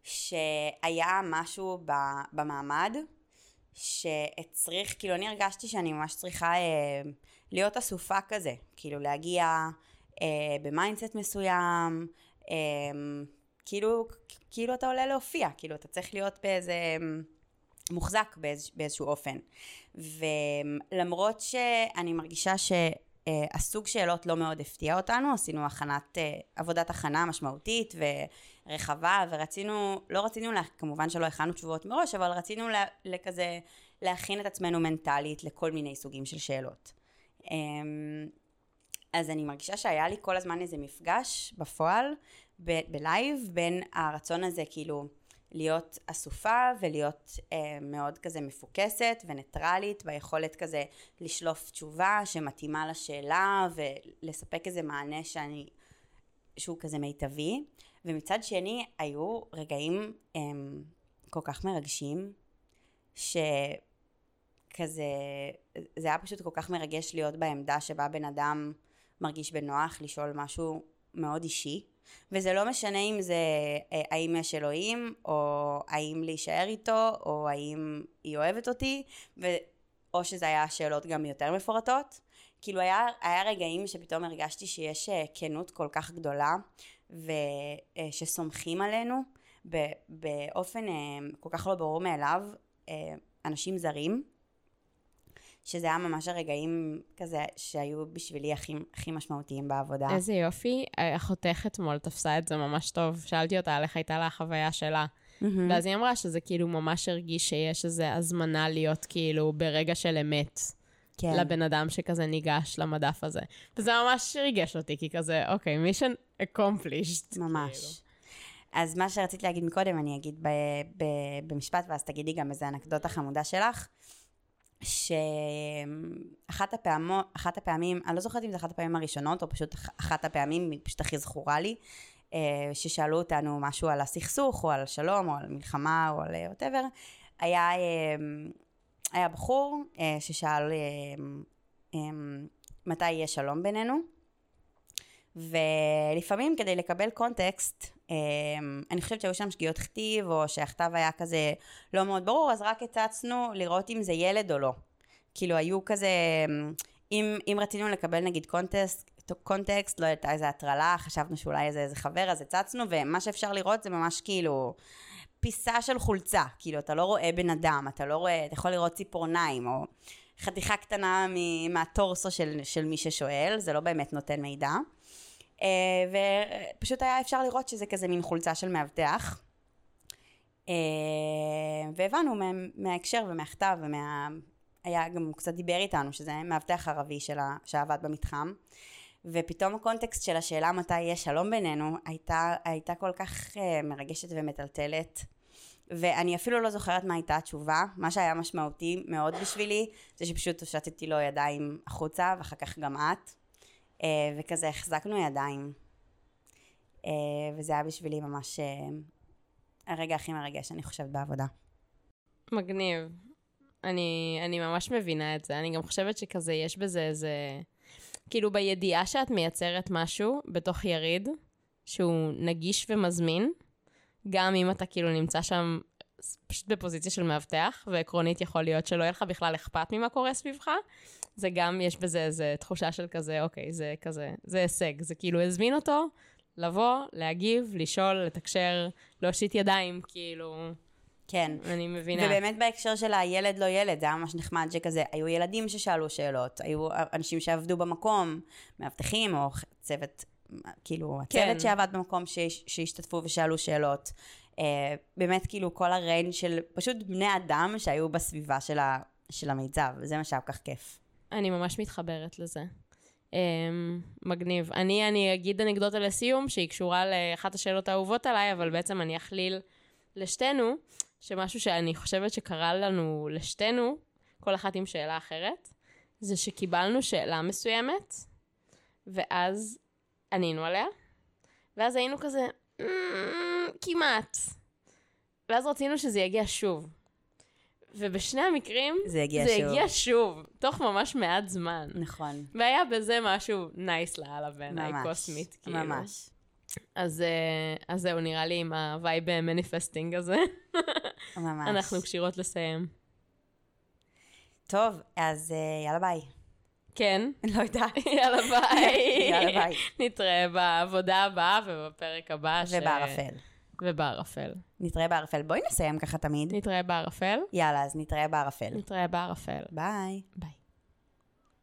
שהיה משהו ב, במעמד שהצריך, כאילו אני הרגשתי שאני ממש צריכה אה, להיות אסופה כזה, כאילו להגיע אה, ב mindset מסוים, אה, כאילו, כאילו אתה עולה להופיע, כאילו אתה צריך להיות באיזה מוחזק באיז, באיזשהו אופן. ולמרות שאני מרגישה ש... Uh, הסוג שאלות לא מאוד הפתיע אותנו, עשינו הכנת, uh, עבודת הכנה משמעותית ורחבה, ורצינו, לא רצינו, לה, כמובן שלא הכנו תשובות מראש, אבל רצינו לה, לכזה להכין את עצמנו מנטלית לכל מיני סוגים של שאלות. אמ, אז אני מרגישה שהיה לי כל הזמן איזה מפגש בפועל, ב- בלייב, בין הרצון הזה כאילו להיות אסופה ולהיות אה, מאוד כזה מפוקסת וניטרלית, ביכולת כזה לשלוף תשובה שמתאימה לשאלה ולספק איזה מענה שאני, שהוא כזה מיטבי. ומצד שני, היו רגעים אה, כל כך מרגשים, שכזה, זה היה פשוט כל כך מרגש להיות בעמדה שבה בן אדם מרגיש בנוח לשאול משהו מאוד אישי. וזה לא משנה אם זה אה, האם יש אלוהים, או האם להישאר איתו, או האם היא אוהבת אותי, ו... או שזה היה שאלות גם יותר מפורטות. כאילו היה, היה רגעים שפתאום הרגשתי שיש אה, כנות כל כך גדולה, ושסומכים עלינו באופן כל כך לא ברור מאליו, אנשים זרים. שזה היה ממש הרגעים כזה שהיו בשבילי הכי, הכי משמעותיים בעבודה. איזה יופי. אחותך אתמול תפסה את זה ממש טוב. שאלתי אותה על איך הייתה לה החוויה שלה. Mm-hmm. ואז היא אמרה שזה כאילו ממש הרגיש שיש איזו הזמנה להיות כאילו ברגע של אמת. כן. לבן אדם שכזה ניגש למדף הזה. וזה ממש ריגש אותי, כי כזה, אוקיי, mission accomplished. ממש. כאילו. אז מה שרציתי להגיד מקודם, אני אגיד ב- ב- במשפט, ואז תגידי גם איזה אנקדוטה חמודה שלך. שאחת הפעמו, אחת הפעמים, אני לא זוכרת אם זו אחת הפעמים הראשונות, או פשוט אחת הפעמים, היא פשוט הכי זכורה לי, אה, ששאלו אותנו משהו על הסכסוך, או על שלום, או על מלחמה, או על whatever, היה, אה, היה בחור אה, ששאל מתי יהיה שלום בינינו, ולפעמים כדי לקבל קונטקסט, אני חושבת שהיו שם שגיאות כתיב, או שהכתב היה כזה לא מאוד ברור, אז רק הצצנו לראות אם זה ילד או לא. כאילו היו כזה, אמ, אם, אם רצינו לקבל נגיד קונטקסט, קונטקסט, לא יודעת איזה הטרלה, חשבנו שאולי איזה, איזה חבר, אז הצצנו, ומה שאפשר לראות זה ממש כאילו פיסה של חולצה, כאילו אתה לא רואה בן אדם, אתה לא רואה, אתה יכול לראות ציפורניים, או חתיכה קטנה מהטורסו של, של מי ששואל, זה לא באמת נותן מידע. אה, ופשוט היה אפשר לראות שזה כזה מין חולצה של מאבטח. אה, והבנו מה, מההקשר ומהכתב ומה... היה גם קצת דיבר איתנו שזה מאבטח ערבי שלה, שעבד במתחם. ופתאום הקונטקסט של השאלה מתי יהיה שלום בינינו הייתה, הייתה כל כך uh, מרגשת ומטלטלת. ואני אפילו לא זוכרת מה הייתה התשובה. מה שהיה משמעותי מאוד בשבילי זה שפשוט הושטתי לו ידיים החוצה ואחר כך גם את. אה, וכזה החזקנו ידיים. אה, וזה היה בשבילי ממש אה, הרגע הכי מרגש, אני חושבת, בעבודה. מגניב. אני, אני ממש מבינה את זה. אני גם חושבת שכזה, יש בזה איזה... כאילו, בידיעה שאת מייצרת משהו בתוך יריד, שהוא נגיש ומזמין, גם אם אתה כאילו נמצא שם פשוט בפוזיציה של מאבטח, ועקרונית יכול להיות שלא יהיה לך בכלל אכפת ממה קורה סביבך, זה גם, יש בזה איזו תחושה של כזה, אוקיי, זה כזה, זה הישג. זה כאילו הזמין אותו לבוא, להגיב, לשאול, לתקשר, להושיט ידיים, כאילו... כן. אני מבינה. ובאמת בהקשר של הילד לא ילד, זה היה ממש נחמד שכזה, היו ילדים ששאלו שאלות, היו אנשים שעבדו במקום, מאבטחים או צוות, כאילו, הצוות כן. שעבד במקום שהשתתפו ושאלו שאלות. Uh, באמת כאילו כל הריינג של פשוט בני אדם שהיו בסביבה של, ה, של המיצב, וזה מה שהיה כל כך כיף. אני ממש מתחברת לזה. Um, מגניב. אני, אני אגיד אנקדוטה לסיום, שהיא קשורה לאחת השאלות האהובות עליי, אבל בעצם אני אכליל לשתינו, שמשהו שאני חושבת שקרה לנו לשתינו, כל אחת עם שאלה אחרת, זה שקיבלנו שאלה מסוימת, ואז ענינו עליה, ואז היינו כזה, mm, כמעט. ואז רצינו שזה יגיע שוב. ובשני המקרים, זה הגיע זה שוב. הגיע שוב, תוך ממש מעט זמן. נכון. והיה בזה משהו nice לאללה בעיניי, קוסמית, כאילו. ממש. אז, אה, אז זהו, נראה לי עם ה vibe manifesting הזה. ממש. אנחנו קשירות לסיים. טוב, אז אה, יאללה ביי. כן. לא יודעת. יאללה ביי. יאללה ביי. נתראה בעבודה הבאה ובפרק הבא. ובערפל. ש... ובערפל. נתראה בערפל. בואי נסיים ככה תמיד. נתראה בערפל. יאללה, אז נתראה בערפל. נתראה בערפל. ביי. ביי.